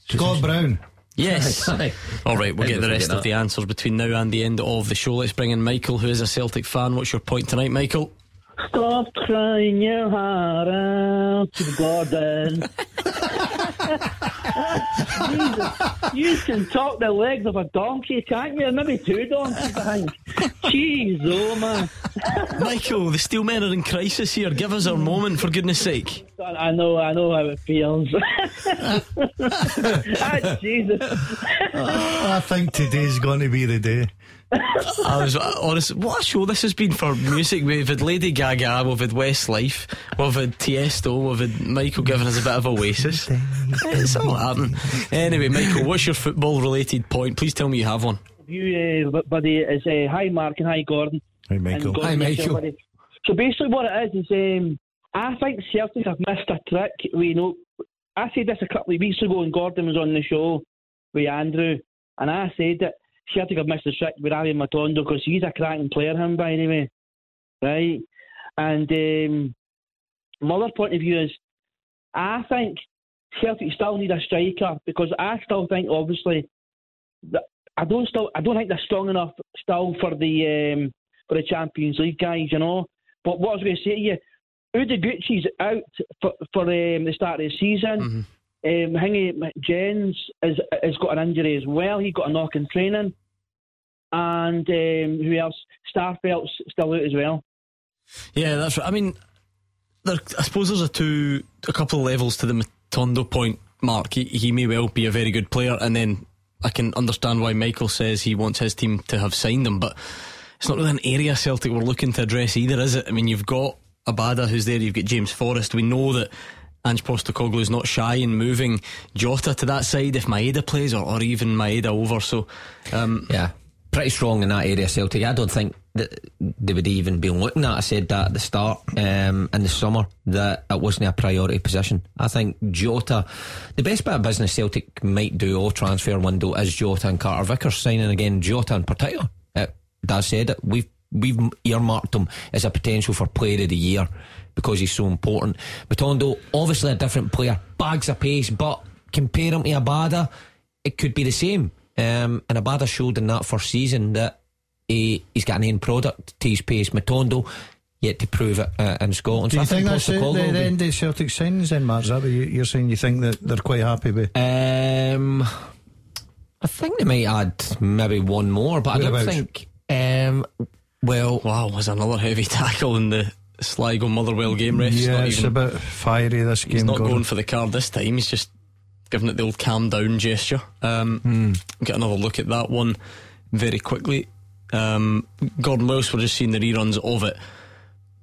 C: Scott Brown.
A: Yes. All right, we'll get the rest
B: forget
A: of the answers between now and the end of the show. Let's bring in Michael, who is a Celtic fan. What's your point tonight, Michael?
K: Stop crying your heart out to Gordon. Jesus, you can talk the legs of a donkey, can't you? Maybe two donkeys, I think. Jeez, oh man.
A: Michael, the Steelmen are in crisis here. Give us our moment, for goodness sake.
K: I know, I know how it feels. ah, Jesus.
C: I think today's going to be the day.
A: I was uh, honest. What a show this has been for music. We've had Lady Gaga, we've had Westlife, we've had Tiesto, we've had Michael giving us a bit of Oasis. it's all happening. Anyway, Michael, what's your football related point? Please tell me you have one.
K: You, uh, buddy, is uh, hi Mark and hi Gordon.
C: Hey,
K: And
C: Michael.
K: Gordon,
B: Hi, Michael.
K: So basically, what it is is, um, I think Celtic have missed a trick. We know. I said this a couple of weeks ago, and Gordon was on the show with Andrew, and I said that Celtic have missed a trick with Ari Matondo because he's a cracking player, him by the way, right? And um, my other point of view is, I think Celtic still need a striker because I still think, obviously, I don't still I don't think they're strong enough still for the um, for the Champions League guys, you know. But what I was going to say to you, Ideguchi's out for for um, the start of the season. Um, Hingy Jenz has has got an injury as well. He got a knock in training, and um, who else? Starfelt's still out as well.
A: Yeah, that's right. I mean, there, I suppose there's a two, a couple of levels to the Matondo point. Mark, he, he may well be a very good player, and then I can understand why Michael says he wants his team to have signed him, but it's not really an area Celtic we're looking to address either, is it? I mean, you've got Abada who's there, you've got James Forrest. We know that Ange is not shy in moving Jota to that side if Maeda plays, or, or even Maeda over. So, um,
B: Yeah, pretty strong in that area, Celtic. I don't think that they would even be looking at. I said that at the start um, in the summer that it wasn't a priority position. I think Jota, the best bit of business Celtic might do all transfer window is Jota and Carter Vickers signing again. Jota in particular. Daz said. We've we've earmarked him as a potential for Player of the Year because he's so important. Matondo, obviously a different player, bags of pace, but compare him to Abada, it could be the same. Um, and Abada showed in that first season that he, he's got an end product to his pace. Matondo, yet to prove it uh, in Scotland.
C: Do
B: So
C: you
B: I
C: think that's it, the,
B: will
C: the
B: be-
C: end of Celtic signings then, Mark? Is that what you- you're saying? You think that they're quite happy with?
B: Um, I think they might add maybe one more, but I don't think. Um, well,
A: Wow, was another heavy tackle in the Sligo Motherwell game. Ref.
C: yeah,
A: not
C: it's
A: even,
C: a bit fiery this game.
A: he's not
C: Gordon.
A: going for the card this time. He's just giving it the old calm down gesture. Um,
C: Hmm.
A: Get another look at that one very quickly. Um, Gordon Welsh, we're just seeing the reruns of it.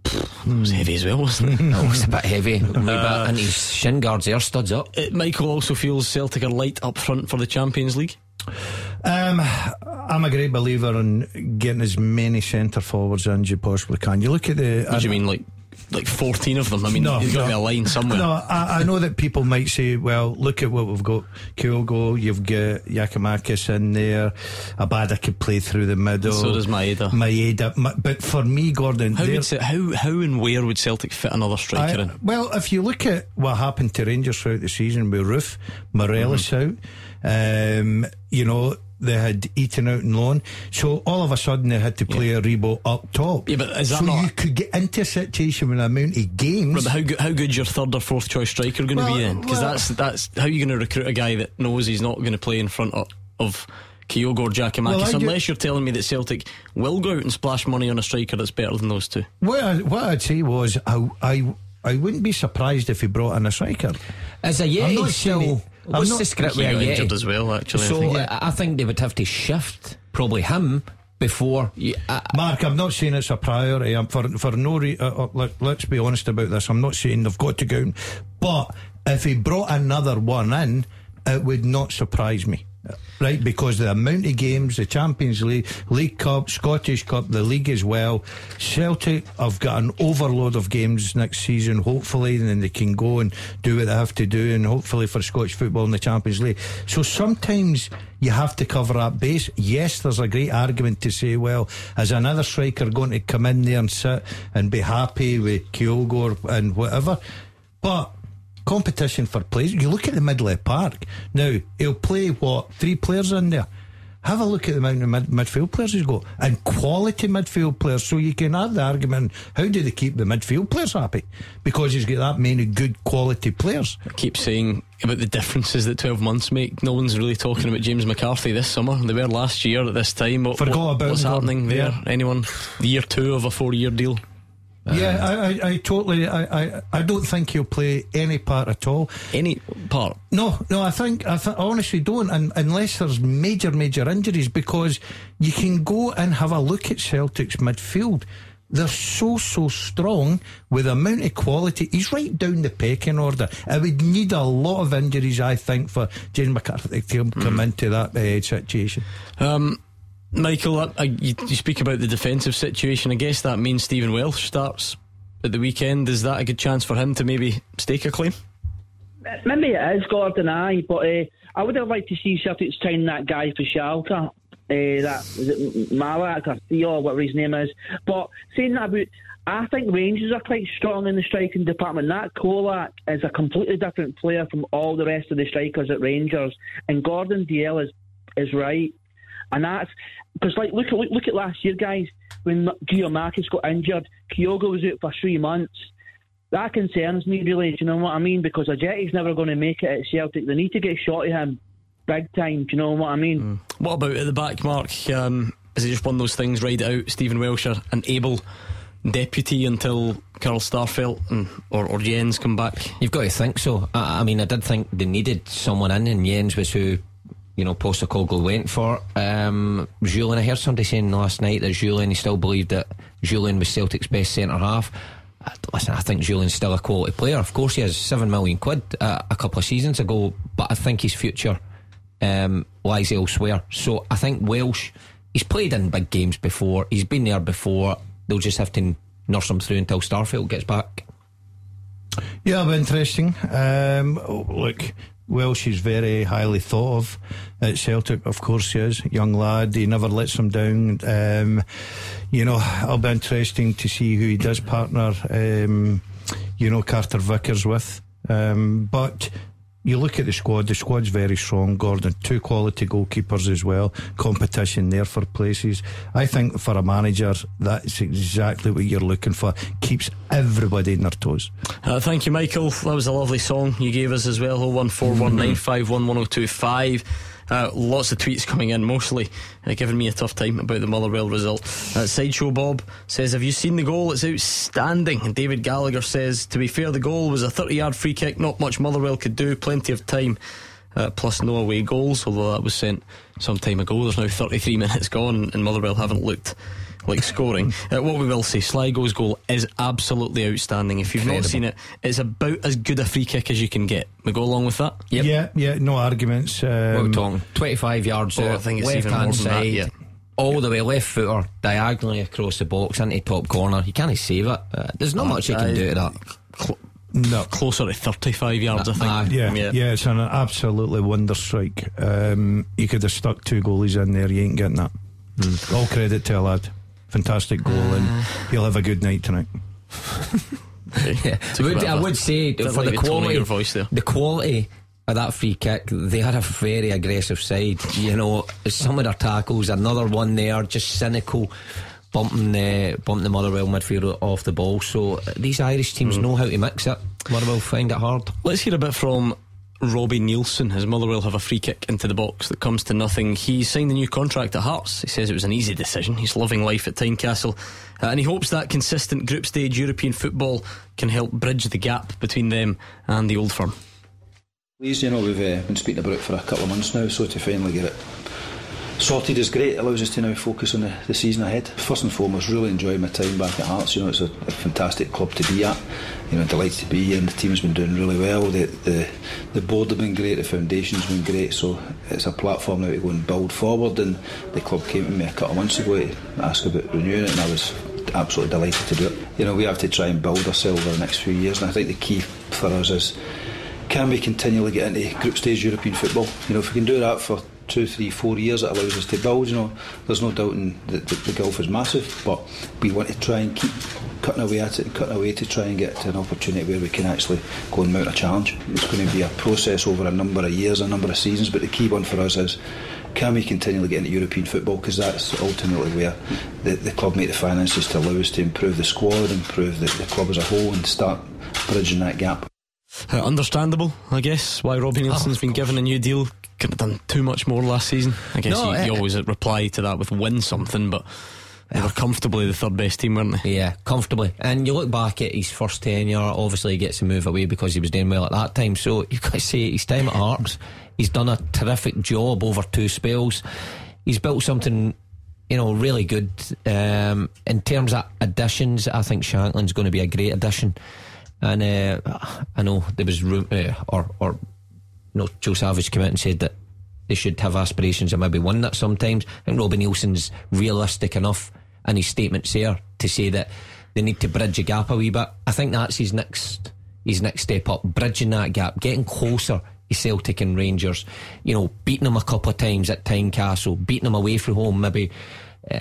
A: Pfft, It was heavy as well, wasn't it?
B: oh, it's a bit heavy. A wee bit, and his shin guards there, studs up.
A: Uh, Michael also feels Celtic are light up front for the Champions League.
C: Um, I'm a great believer in getting as many centre forwards in as you possibly can. You look at the.
A: What do you mean, like like 14 of them? I mean,
C: No,
A: there's got to be a line somewhere.
C: No, I, I know that people might say, well, look at what we've got. Kyogo, you've got Giakoumakis in there. Abada could play through the middle.
A: So does Maeda.
C: Maeda. Ma- But for me, Gordon,
A: How, would, how how and where would Celtic fit another striker
C: I-
A: in?
C: well, if you look at what happened to Rangers throughout the season with Roofe, Morelos
A: Mm-hmm.
C: out, um, you know, they had eaten out and loan. So all of a sudden they had to play a Rebo up top.
A: Yeah, but is that
C: so
A: not-
C: you could get into a situation with an amount of games.
A: Right, but how good, how good's your third or fourth choice striker going to
C: Well,
A: be then? Because
C: well-
A: that's that's how you going to recruit a guy that knows he's not going to play in front of, of Kyogo or Giakoumakis
C: Well,
A: unless you're telling me that Celtic will go out and splash money on a striker that's better than those two.
C: What, I, what I'd say was, I, I, I wouldn't be surprised if he brought in a striker.
B: As a
C: I'm
B: Yeti,
C: not
B: still.
C: Saying he- I'm
B: What's
C: not-
B: the script
A: He
B: with a
A: got
B: Yeti?
A: injured as well, actually. I
B: So
A: think.
B: I, I think they would have to shift probably him before. You, uh,
C: Mark, I'm not saying it's a priority. I'm for for no re- uh, uh, let, let's be honest about this. I'm not saying they've got to go, in. but if he brought another one in, it would not surprise me. Right, because the amount of games, the Champions League, League Cup, Scottish Cup, the league as well. Celtic have got an overload of games next season, hopefully, and then they can go and do what they have to do, and hopefully for Scottish football in the Champions League. So sometimes you have to cover that base. Yes, there's a great argument to say, well, is another striker going to come in there and sit and be happy with Kyogo and whatever? But competition for players. You look at the middle of the park. Now, he'll play, what, three players in there? Have a look at the amount of mid- midfield players he's got and quality midfield players. So you can have the argument how do they keep the midfield players happy? Because he's got that many good quality players.
A: I keep saying about the differences that 12 months make. No one's really talking about James McCarthy this summer. They were last year at this time. What,
C: Forgot
A: what-
C: about
A: what's happening there?
C: Yeah.
A: Anyone? Year two of a four year deal.
C: Yeah, I, I, I totally, I, I, I don't think he'll play any part at all.
A: Any part?
C: No, no, I think I, th- I honestly don't, un unless there's major, major injuries, because you can go and have a look at Celtic's midfield. They're so, so strong with the amount of quality. He's right down the pecking order. It would need a lot of injuries, I think, for James McCarthy to come into that uh, situation.
A: Um, Michael, you, you speak about the defensive situation. I guess that means Stephen Welsh starts at the weekend. Is that a good chance for him to maybe stake a claim?
K: Maybe it is Gordon, aye, but uh, I would have liked to see Celtic sign that guy for Schalke. Uh, that is it Malak or Theo, whatever his name is. But saying that about, I think Rangers are quite strong in the striking department. That Colak is a completely different player from all the rest of the strikers at Rangers, and Gordon Dalziel is is right, and that's because like look at look, look at last year, guys. When Giakoumakis got injured, Kyogo was out for three months. That concerns me, really. Do you know what I mean? Because Ajeti's never going to make it at Celtic. They need to get shot at him big time. Do you know what I mean?
A: What about at the back, Mark? Um, is it just one of those things, ride it out? Stephen Welsh, an able deputy until Carl Starfelt and, or, or Jenz come back?
B: You've got to think so. I, I mean, I did think they needed someone in, and Jenz was who, you know, Postecoglou went for. Um, Julian, I heard somebody saying last night that Julian, he still believed that Julian was Celtic's best centre half. Listen, I think Julian's still a quality player. Of course, he has seven million quid uh, a couple of seasons ago, but I think his future um, lies elsewhere. So I think Welsh, he's played in big games before. He's been there before. They'll just have to nurse him through until Starfelt gets back.
C: Yeah, interesting. Um, look, Welsh she's very highly thought of at Celtic. Of course, he is. Young lad, he never lets him down. Um, you know, it'll be interesting to see who he does partner, um, you know, Carter Vickers with. Um, but you look at the squad, the squad's very strong, Gordon. Two quality goalkeepers as well. Competition there for places. I think for a manager, that's exactly what you're looking for. Keeps everybody in their toes.
A: Uh, thank you, Michael. That was a lovely song you gave us as well. 01419511025. Uh, lots of tweets coming in, mostly uh, giving me a tough time about the Motherwell result. Uh, Sideshow Bob says, Have you seen the goal? It's outstanding. And David Gallagher says, To be fair, the goal was a 30 yard free kick, not much Motherwell could do, plenty of time. Uh, plus no away goals, although that was sent some time ago. There's now 33 minutes gone, and Motherwell haven't looked like scoring. Uh, what we will say, Sligo's goal is absolutely outstanding. If you've
B: Incredible.
A: not seen it, it's about as good a free kick as you can get. We go along with that.
C: Yeah, yeah, no arguments.
B: What are
C: Um,
B: we talking? 25 yards
A: Oh, I
B: out,
A: think it's
B: left
A: even more
B: hand
A: than that, yeah.
B: all the way left footer, diagonally across the box into top corner. You can't save it. Uh, there's not much you can
A: I-
B: do to that.
A: Cl-
C: no.
A: closer to 35 yards, I think.
B: Aye.
C: Yeah, yeah, it's an absolutely wonder strike. Um, you could have stuck two goalies in there. You ain't getting that. All credit to a lad. Fantastic goal, and he'll have a good night tonight.
B: Yeah. Would- I would say for
A: like
B: the
A: the
B: quality,
A: your voice there.
B: the quality of that free kick, they had a very aggressive side. You know, some of their tackles, another one there, just cynical, bumping the bumping the Motherwell midfielder off the ball. So uh, these Irish teams
A: Mm.
B: know how to mix it. Motherwell find it hard.
A: Let's hear a bit from Robbie Neilson. His Motherwell have a free kick into the box that comes to nothing. He signed a new contract at Hearts. He says it was an easy decision. He's loving life at Tynecastle. Uh, and he hopes that consistent group stage European football can help bridge the gap between them and the old firm.
L: Pleased, you know, we've uh, been speaking about it for a couple of months now, so to finally get it sorted is great. It allows us to now focus on the, the season ahead. First and foremost, really enjoying my time back at Hearts. You know, it's a, a fantastic club to be at. You know, delighted to be here, and the team's been doing really well. The, the the board have been great, the foundation's been great. So it's a platform now to go and build forward. And the club came to me a couple of months ago to ask about renewing it, and I was absolutely delighted to do it. You know, we have to try and build ourselves over the next few years, and I think the key for us is can we continually get into group stage European football? You know, if we can do that for two, three, four years, it allows us to build. You know, there's no doubting that the, the gulf is massive, but we want to try and keep cutting away at it and cutting away to try and get to an opportunity where we can actually go and mount a challenge. It's going to be a process over a number of years, a number of seasons, but the key one for us is can we continually get into European football because that's ultimately where the, the club make the finances to allow us to improve the squad, improve the, the club as a whole, and start bridging that gap.
A: Uh, understandable, I guess, why Robbie Neilson's been given a new deal. Couldn't have done too much more last season. I guess
B: No,
A: you, you
B: uh,
A: always reply to that with win something, but they were comfortably the third best team, weren't they?
B: Yeah, comfortably. And you look back at his first tenure, obviously he gets to move away because he was doing well at that time. So you've got to say his time at Hearts, he's done a terrific job over two spells. He's built something, you know, really good. Um, in terms of additions, I think Shankland's going to be a great addition. And uh, I know there was room, uh, or or no, Joe Savage came out and said that they should have aspirations and maybe win that sometimes. I think Robbie Neilson's realistic enough in his statements there to say that they need to bridge a gap a wee bit. I think that's his next his next step up, bridging that gap, getting closer to Celtic and Rangers. You know, beating them a couple of times at Tynecastle, beating them away from home, maybe.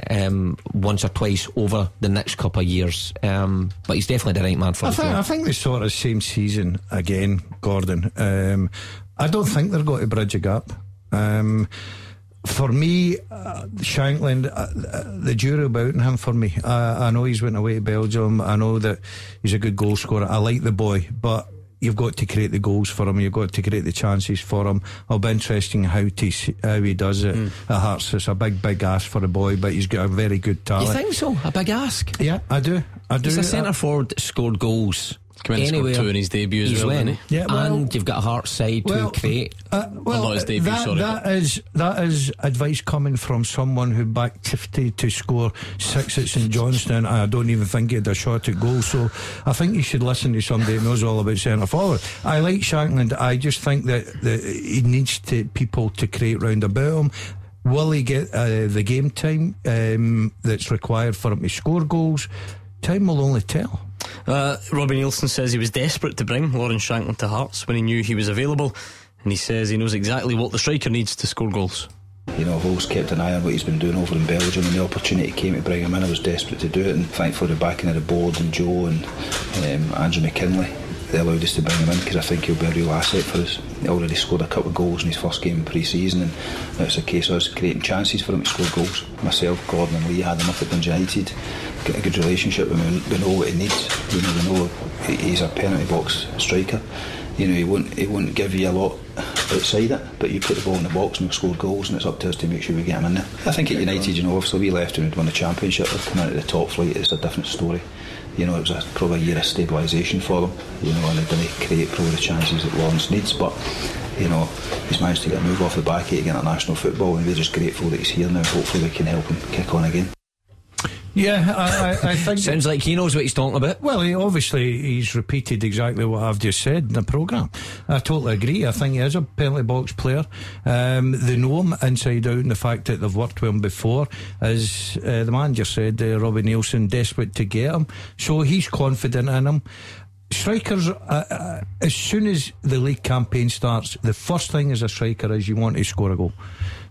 B: Um, once or twice over the next couple of years, um, but he's definitely the right man for
C: I
B: the
C: think,
B: job.
C: I think the sort of same season again, Gordon. Um, I don't think they're going to bridge a gap. Um, for me, uh, Shankland, uh, uh, the jury about him for me. I, I know he's went away to Belgium. I know that he's a good goal scorer. I like the boy, but you've got to create the goals for him. You've got to create the chances for him. It'll be interesting how to how he does it at Hearts. It's a big, big ask for a boy, but he's got a very good talent.
B: you
C: talent.
B: think so? A big ask.
C: Yeah, I do. I do.
B: He's a
C: Uh,
B: centre forward that scored goals.
A: Come in and scored
B: anywhere
A: two in his debut as
B: he's
A: well,
B: went.
A: didn't
C: he? Yeah, well-
B: and you've got a heart side
C: well,
B: to create.
C: Uh, well,
A: not his debut,
C: that,
A: sorry,
C: that is that is advice coming from someone who backed Tifty to score six at St Johnstone. I don't even think he had a shot at goal. So I think you should listen to somebody who knows all about centre forward. I like Shankland. I just think that, that he needs to people to create round about him. Will he get uh, the game time um, that's required for him to score goals? Time will only tell.
A: Uh, Robbie Neilson says he was desperate to bring Lawrence Shankland to Hearts when he knew he was available, and he says he knows exactly what the striker needs to score goals.
L: You know, I've always kept an eye on what he's been doing over in Belgium, and the opportunity came to bring him in. I was desperate to do it, and thankfully the backing of the board and Joe and um, Andrew McKinlay they allowed us to bring him in because I think he'll be a real asset for us. He already scored a couple of goals in his first game in pre-season, and it's a case of us creating chances for him to score goals. Myself, Gordon, and Lee had him up at Dundee United. Got a good relationship with him. We know what he needs. Know, we know he's a penalty box striker. You know, he won't he won't give you a lot outside it, but you put the ball in the box and he'll score goals, and it's up to us to make sure we get him in there. I think at United, you know, obviously we left and we'd won the championship. They've come into the top flight. It's a different story. You know, it was a, probably a year of stabilisation for them. You know, and they didn't create probably the chances that Lawrence needs, but. You know, he's managed to get a move off the back it again at national football, and we're just grateful that he's here now. Hopefully, we can help him kick on again.
C: Yeah, I, I, I think.
B: Sounds like he knows what he's talking about.
C: Well, he, obviously, he's repeated exactly what I've just said in the programme. I totally agree. I think he is a penalty box player. Um, they know him inside out, and the fact that they've worked with him before, as uh, the manager said, uh, Robbie Neilson, desperate to get him. So he's confident in him. Strikers, uh, uh, as soon as the league campaign starts, the first thing as a striker is you want to score a goal.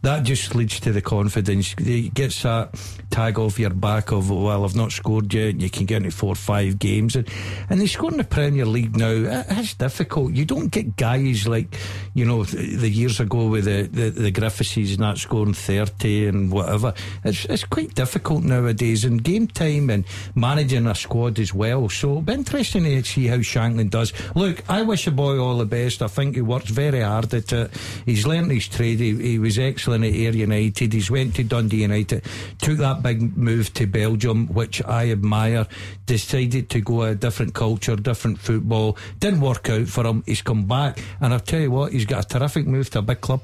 C: That just leads to the confidence. It gets that tag off your back of, well, I've not scored yet. and You can get into four or five games. And, and they score in the Premier League now. It- It's difficult. You don't get guys like, you know, th- the years ago with the, the, the Griffithses not scoring 30 and whatever. It's, it's quite difficult nowadays. And game time and managing a squad as well. So it'll be interesting to see how Shankland does. Look, I wish the boy all the best. I think he works very hard at it. He's learnt his trade. He, he was excellent at Ayr United. He's went to Dundee United, took that big move to Belgium, which I admire. Decided to go a different culture, different football. Didn't work out for him. He's come back, and I'll tell you what, he's got a terrific move to a big club.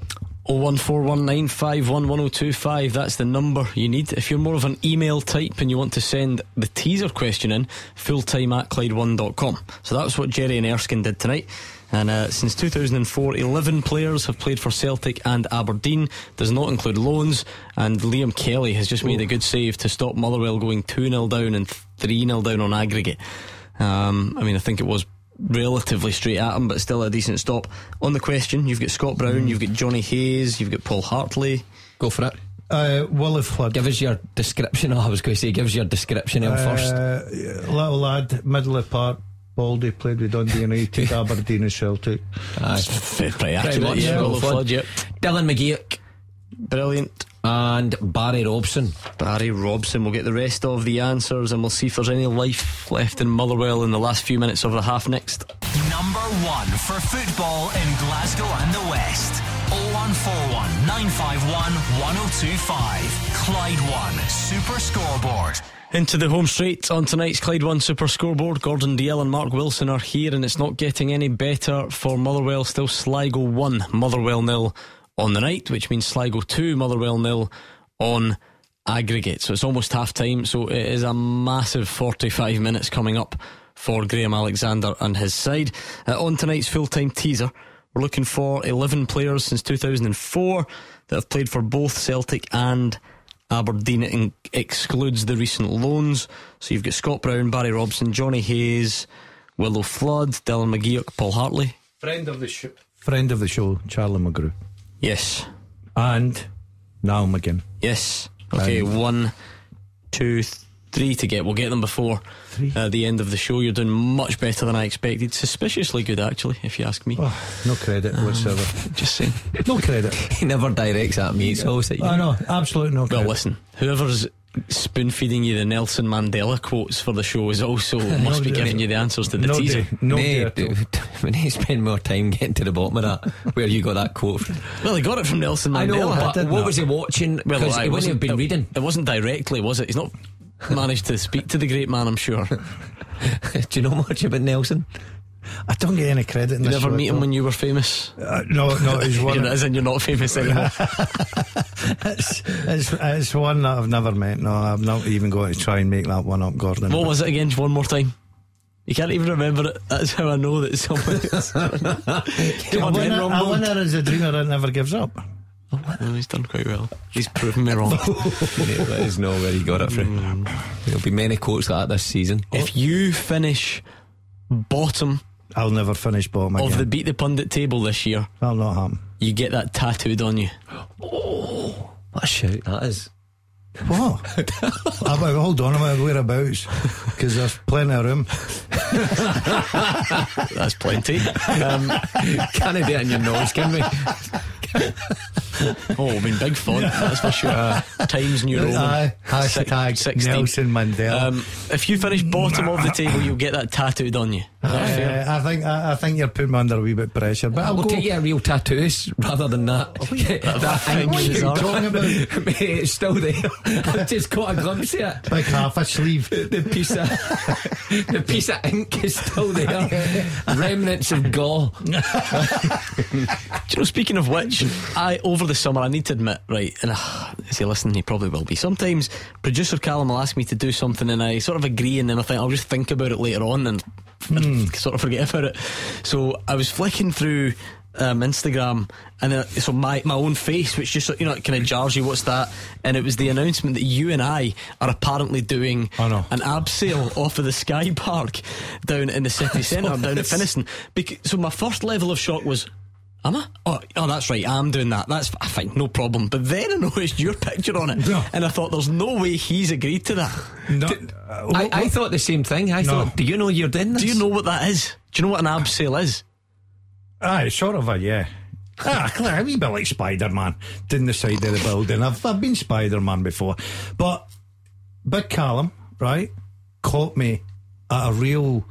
A: 01419511025. That's the number you need. If you're more of an email type and you want to send the teaser question in, fulltime at Clyde1.com. So that's what Jerry and Erskine did tonight. And uh, since 2004, 11 players have played for Celtic and Aberdeen. Does not include loans. And Liam Kelly has just made a good save to stop Motherwell going 2 0 down and 3 0 down on aggregate. Um, I mean, I think it was relatively straight at him, but still a decent stop. On the question, you've got Scott Brown, you've got Johnny Hayes, you've got Paul Hartley.
B: Go for it.
C: Uh, Willie Flood.
B: Give us your description. Oh, I was going to say, give us your description in first.
C: Uh, little lad, middle of the park. Baldy played with Dundee United, Aberdeen and Celtic.
B: Aye.
A: Pretty
B: Pretty
A: accurate,
B: much,
A: yeah.
B: yeah.
A: Flood, yep.
B: Dylan McGeoch
A: Brilliant.
B: and Barry Robson.
A: Barry Robson. We'll get the rest of the answers and we'll see if there's any life left in Motherwell in the last few minutes of the half next.
G: Number one for football in Glasgow and the West. 0141 951 1025. Clyde One Super Scoreboard.
A: Into the home straight on tonight's Clyde One Super Scoreboard. Gordon Dalziel and Mark Wilson are here, and it's not getting any better for Motherwell. Still Sligo 1, Motherwell nil on the night, which means Sligo 2, Motherwell nil on aggregate. So it's almost half time. So it is a massive 45 minutes coming up for Graham Alexander and his side. Uh, on tonight's full time teaser, we're looking for 11 players since 2004 that have played for both Celtic and Aberdeen. In- excludes the recent loans. So you've got Scott Brown, Barry Robson, Johnny Hayes, Willo Flood, Dylan McGeoch, Paul Hartley.
C: Friend of the show. Friend of the show, Charlie Mulgrew.
A: Yes.
C: And Niall McGinn.
A: Yes. Okay,
C: Um,
A: one, two, three to get. We'll get them before uh, the end of the show. You're doing much better than I expected. Suspiciously good, actually, if you ask me.
C: Oh, no credit whatsoever.
A: Just saying.
C: no credit.
B: He never directs at me, it's always at you.
C: I know, absolutely no
A: Well,
C: credit.
A: listen, whoever's spoon feeding you the Nelson Mandela quotes for the show is also must be giving you the answers to the
C: no
A: teaser.
C: day, no day
B: Mate, we need to spend more time getting to the bottom of that, where you got that quote from.
A: Well, he got it from Nelson Mandela.
B: I know, but
C: did
B: what
C: not.
B: was he watching?
A: Well,
B: Because
A: I
B: he wouldn't
A: wasn't-
B: have been
A: it-
B: reading.
A: It wasn't directly, was it? He's not managed to speak to the great man, I'm sure.
B: Do you know much about Nelson?
C: I don't get any credit in
A: You
C: this
A: never
C: show
A: meet him when you were famous.
C: Uh, no, no, he's one.
A: You're, as in, you're not famous anymore.
C: it's, it's, it's one that I've never met. No, I'm not even going to try and make that one up, Gordon.
A: what was it again? One more time. You can't even remember it. That's how I know that someone is. Come
C: a
A: on, then,
C: winner, a winner is a dreamer that never gives up.
A: Oh, well, he's done quite well. He's proven me wrong.
B: that is not where he got it from. There'll be many quotes like that this season.
A: if you finish bottom
C: I'll never finish bottom
A: of
C: again.
A: the Beat the Pundit table this year,
C: That'll not happen.
A: you get that tattooed on you.
B: Oh, What a shout that is.
C: What? About, hold on a minute, whereabouts? Because there's plenty of room.
A: That's plenty. Um,
B: Can't do it in your nose, can we?
A: oh, I mean, big font, that's for sure. Times New Roman.
C: Aye, hashtag
A: 16.
C: Nelson Mandela.
A: Um, if you finish bottom of the table, you'll get that tattooed on you. Is that fair?
C: Uh, I think I, I think you're putting me under a wee bit of pressure, but I'll
B: We'll
C: go.
B: take you a real tattoos rather than that. that
A: thing
B: ink
A: is
B: you're talking about. Mate, it's still there. I've just caught a glimpse of it.
C: Like half a sleeve.
B: The piece of the piece of ink is still there. Remnants of gall.
A: Do you know, speaking of which, I over the summer, I need to admit, right, and uh, is he listening? He probably will be. Sometimes producer Callum will ask me to do something, and I sort of agree, and then I think I'll just think about it later on and, and sort of forget about it. So I was flicking through. Um, Instagram and then, so my, my own face, which just you know kind of jars you. What's that? And it was the announcement that you and I are apparently doing
C: Oh, no.
A: an abseil off of the Sky Park down in the city centre down at Finnieston. Bec- so my first level of shock was Am I? Oh, oh, that's right. I'm doing that. That's I think no problem. But then I noticed your picture on it,
C: No.
A: and I thought, "There's no way he's agreed to that."
C: No,
B: I, I thought the same thing. I thought, do you know you're doing this?
A: Do you know what that is? Do you know what an abseil is?
C: Aye, sort of a yeah. Ah, clear, a wee bit like Spider Man down the side of the building. I've, I've been Spider Man before. But Big Callum, right, caught me at a real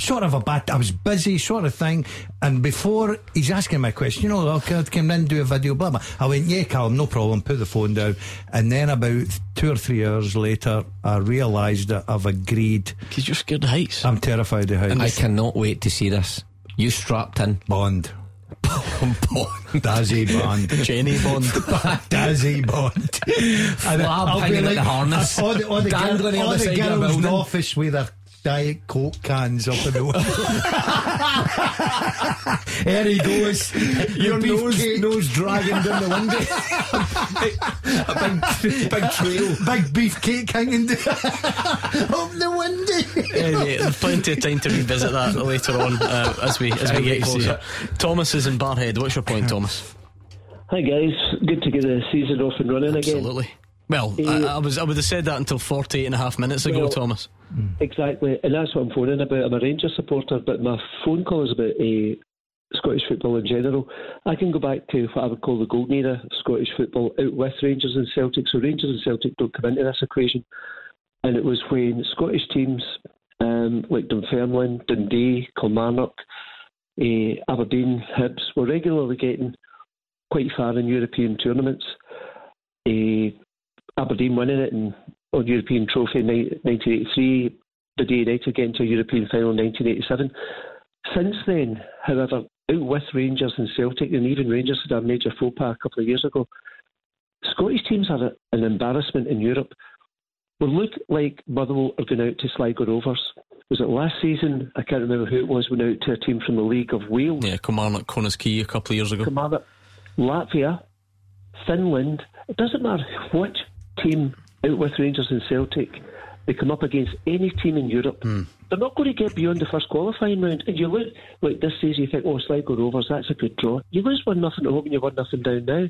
C: sort of a bad I was busy sort of thing and before he's asking my question, you know, oh, can, can I in do a video, blah blah. I went, Yeah, Callum, no problem, put the phone down and then about two or three hours later I realised that I've agreed
A: Because you're scared of heights.
C: I'm terrified of heights.
B: And I cannot wait to see this. You strapped in.
C: Bond. Bond. Dazzy Bond.
A: Jenny Bond.
C: Dazzy Bond.
B: Flab
C: I'll be
B: hanging at the harness.
C: All the, all the,
B: Dangling
C: girl,
B: on
C: all
B: the
C: the
B: side of the
C: girls in the
B: building.
C: office with their Diet Coke cans up in the window. there he goes. Your nose, nose dragging down the window.
B: a big, big trail.
C: Big beefcake hanging down up the window.
A: Anyway, there's plenty of time to revisit that later on uh, as we as we get closer. Thomas is in Barrhead. What's your point, Thomas?
M: Hi guys, good to get the season off and running again.
A: Absolutely. Well, I, I was I would have said that until 48 and a half minutes ago,
M: Well,
A: Thomas.
M: Exactly, and that's what I'm phoning about. I'm a Rangers supporter, but my phone call is about uh, Scottish football in general. I can go back to what I would call the golden era of Scottish football out with Rangers and Celtic. So Rangers and Celtic don't come into this equation. And it was when Scottish teams um, like Dunfermline, Dundee, Kilmarnock, uh, Aberdeen, Hibs were regularly getting quite far in European tournaments. Uh, Aberdeen winning it in, on European Trophy in ni- 1983, Dundee United getting to a European final in 1987. Since then, however, out with Rangers and Celtic, and even Rangers had a major faux pas a couple of years ago, Scottish teams are a- an embarrassment in Europe. We look like Motherwell are going out to Sligo Rovers. Was it last season? I can't remember who it was. Went out to a team from the League of Wales.
A: Yeah, Kilmarnock, Connah's Quay a couple of years ago.
M: Kilmarnock, Latvia, Finland. It doesn't matter which team out with Rangers and Celtic they come up against any team in Europe. They're not going to get beyond the first qualifying round. And you look like this season, you think, oh, Sligo Rovers, that's a good draw. You lose one nothing at home, and you one nothing down now.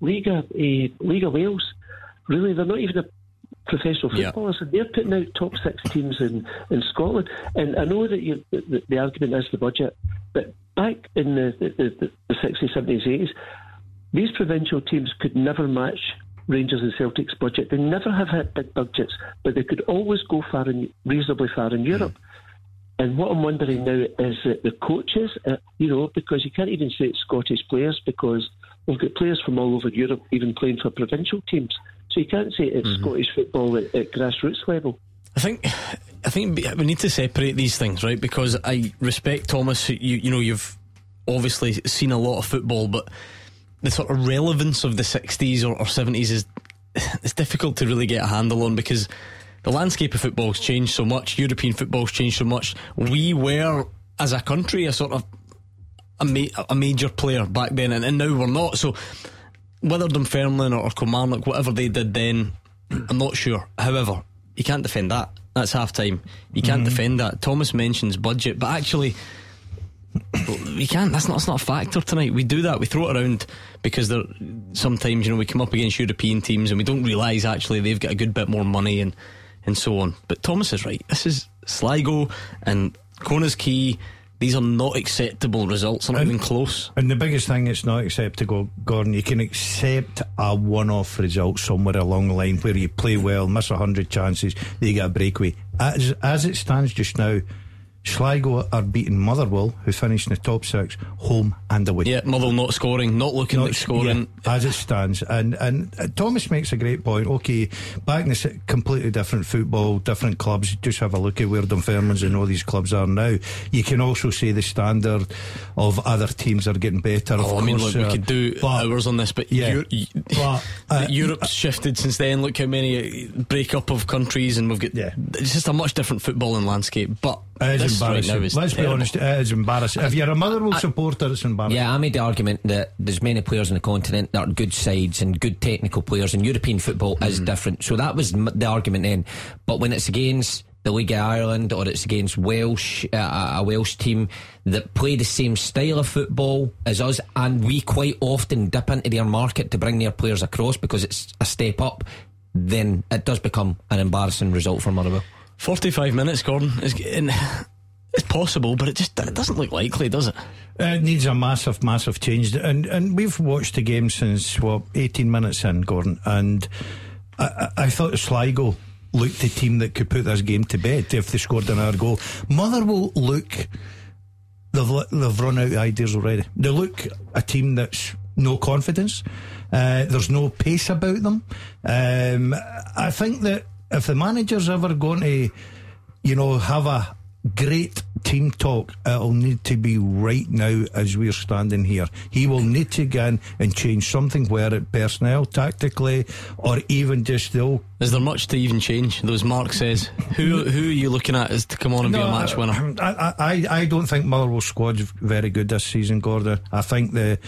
M: Liga, uh, Liga Wales, really, they're not even a professional
A: Yeah.
M: footballers, and they're putting out top six teams in, in Scotland. And I know that you, the, the argument is the budget, but back in the, the, the, the 60s, 70s, 80s, these provincial teams could never match Rangers and Celtic's budget. They never have had big budgets, but they could always go far in, reasonably far in Europe. And what I'm wondering now is that the coaches, uh, you know, because you can't even say it's Scottish players because we've got players from all over Europe even playing for provincial teams. So you can't say it's Scottish football at, at grassroots level.
A: I think I think we need to separate these things, right? Because I respect Thomas. You you know you've obviously seen a lot of football, but the sort of relevance of the sixties or seventies is it's difficult to really get a handle on because the landscape of football's changed so much. European football's changed so much. We were as a country a sort of a, ma- a major player back then, and, and now we're not. So whether Dunfermline or, or Kilmarnock, whatever they did then, I'm not sure. However, you can't defend that. That's half time. You can't mm-hmm. defend that. Thomas mentions budget, but actually, we can't. That's not. That's not a factor tonight. We do that. We throw it around because there. Sometimes you know we come up against European teams and we don't realise actually they've got a good bit more money and and so on. But Thomas is right. This is Sligo and Connah's Quay. These are not acceptable results. Not even close.
C: And the biggest thing it's not acceptable, Gordon, you can accept a one off result somewhere along the line where you play well, miss 100 chances, you get a breakaway. As, as it stands just now, Sligo are beating Motherwell, who finished in the top six, home and away.
A: Yeah, Motherwell not scoring, not looking like scoring.
C: yeah, as it stands. And and uh, Thomas makes a great point. Okay, back in this completely different football, different clubs. Just have a look at where Dunfermline's and all these clubs are now. You can also say the standard of other teams are getting better. Of
A: Oh, I mean,
C: course,
A: look, we
C: uh,
A: could do
C: but-
A: hours on this, but
C: Yeah.
A: Euro-
C: But, uh,
A: Europe's shifted since then. Look how many uh, break up of countries, and we've got. It's just a much different footballing landscape. But
C: It is
A: right
C: embarrassing.
A: is
C: Let's be honest, it is embarrassing. If you're a Motherwell supporter, it's embarrassing.
B: Yeah, I made the argument that there's many players on the continent that are good sides and good technical players, and European football is different. So that was the argument then. But when it's against the League of Ireland or it's against Welsh, uh, a Welsh team that play the same style of football as us, and we quite often dip into their market to bring their players across because it's a step up, then it does become an embarrassing result for Motherwell.
A: 45 minutes, Gordon. It's, it's possible, but it just it doesn't look likely, does it?
C: It needs a massive, massive change, and and we've watched the game since what eighteen minutes in, Gordon, and I, I I thought Sligo looked the team that could put this game to bed if they scored another goal. Motherwell look they've they've run out of ideas already. They look a team that's no confidence. Uh, there's no pace about them. Um, I think that if the manager's ever going to, you know, have a great team talk, it'll need to be right now as we're standing here. He will need to go in and change something, where it personnel, tactically, or even just the old
A: Is there much to even change? Those Mark says, who who are you looking at as to come on and be a match winner?
C: I, I, I don't think Motherwell squad's very good this season, Gordon. I think the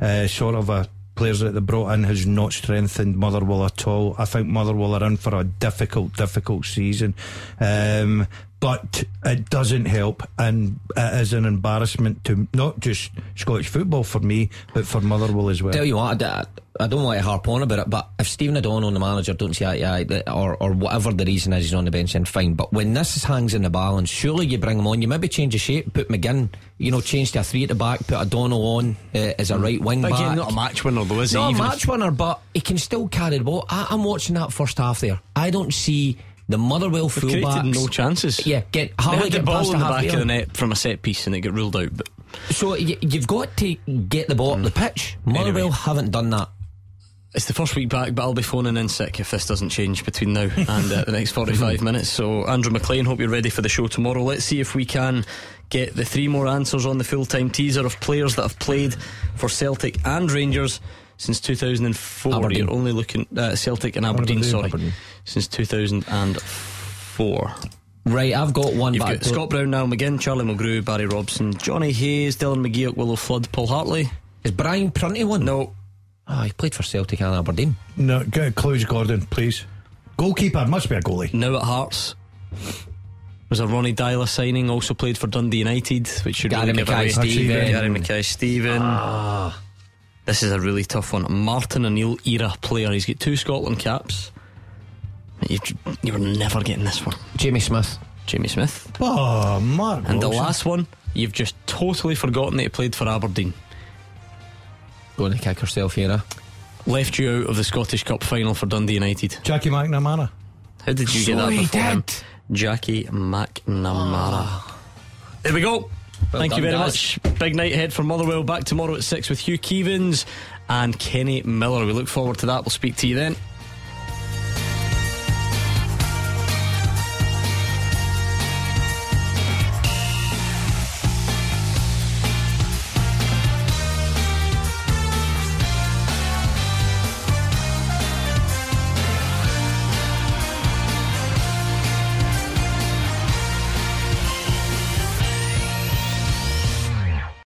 C: uh, sort of a players that they brought in has not strengthened Motherwell at all. I think Motherwell are in for a difficult, difficult season. Um, but it doesn't help, and it is an embarrassment to not just Scottish football for me, but for Motherwell as well.
B: Tell you what, I, I don't want to harp on about it, but if Stephen O'Donnell, the manager, don't see eye to eye, or, or whatever the reason is he's on the bench, then fine. But when this hangs in the balance, surely you bring him on. You maybe change the shape, put McGinn, you know, change to a three at the back, put O'Donnell on uh, as a right wing
A: But
B: back.
A: again, not a match winner though, is not he?
B: Not a match winner, but he can still carry the ball. I, I'm watching that first half there. I don't see the Motherwell fullbacks.
A: no chances.
B: Yeah, get Harley
A: had the
B: get
A: ball in the back of the net from a set piece and it got ruled out. But
B: So y- you've got to get the ball up the pitch. Motherwell
A: Anyway.
B: haven't done that.
A: It's the first week back, but I'll be phoning in sick if this doesn't change between now and uh, the next 45 minutes. So, Andrew McLean, hope you're ready for the show tomorrow. Let's see if we can get the three more answers on the full time teaser of players that have played for Celtic and Rangers since 2004.
B: Aberdeen.
A: You're only looking uh, Celtic and Aberdeen,
B: Aberdeen.
A: sorry,
B: Aberdeen.
A: since 2004.
B: Right, I've got one
A: You've
B: back.
A: got Scott Brown, Niall McGinn, Charlie Mulgrew, Barry Robson, Johnny Hayes, Dylan McGee, Willo Flood, Paul Hartley.
B: Is Brian Prunty one?
A: No.
B: Oh, he played for Celtic and Aberdeen.
C: No, get a clues, Gordon, please. Goalkeeper must be a goalie.
A: Now at Hearts. Was a Ronny Deila signing, also played for Dundee United, which should
B: Gary
A: really give
B: Mackay
A: away.
B: Steven.
A: Gary Mackay Steven.
B: Ah.
A: This is a really tough one. Martin O'Neill era player. He's got two Scotland caps. You, you were never getting this one.
B: Jamie Smith.
A: Jamie Smith.
C: Oh, Mark.
A: And the last one, you've just totally forgotten that he played for Aberdeen.
B: Going to kick herself here. eh?
A: Left you out of the Scottish Cup final for Dundee United.
C: Jackie McNamara.
A: How did you
B: So
A: get that
B: he
A: before him?
B: did.
A: Jackie McNamara. There we go.
B: Well
A: Thank you very
B: guys.
A: much. Big night ahead for Motherwell. Back tomorrow at 6 with Hugh Keevins and Kenny Miller. We look forward to that. We'll speak to you then.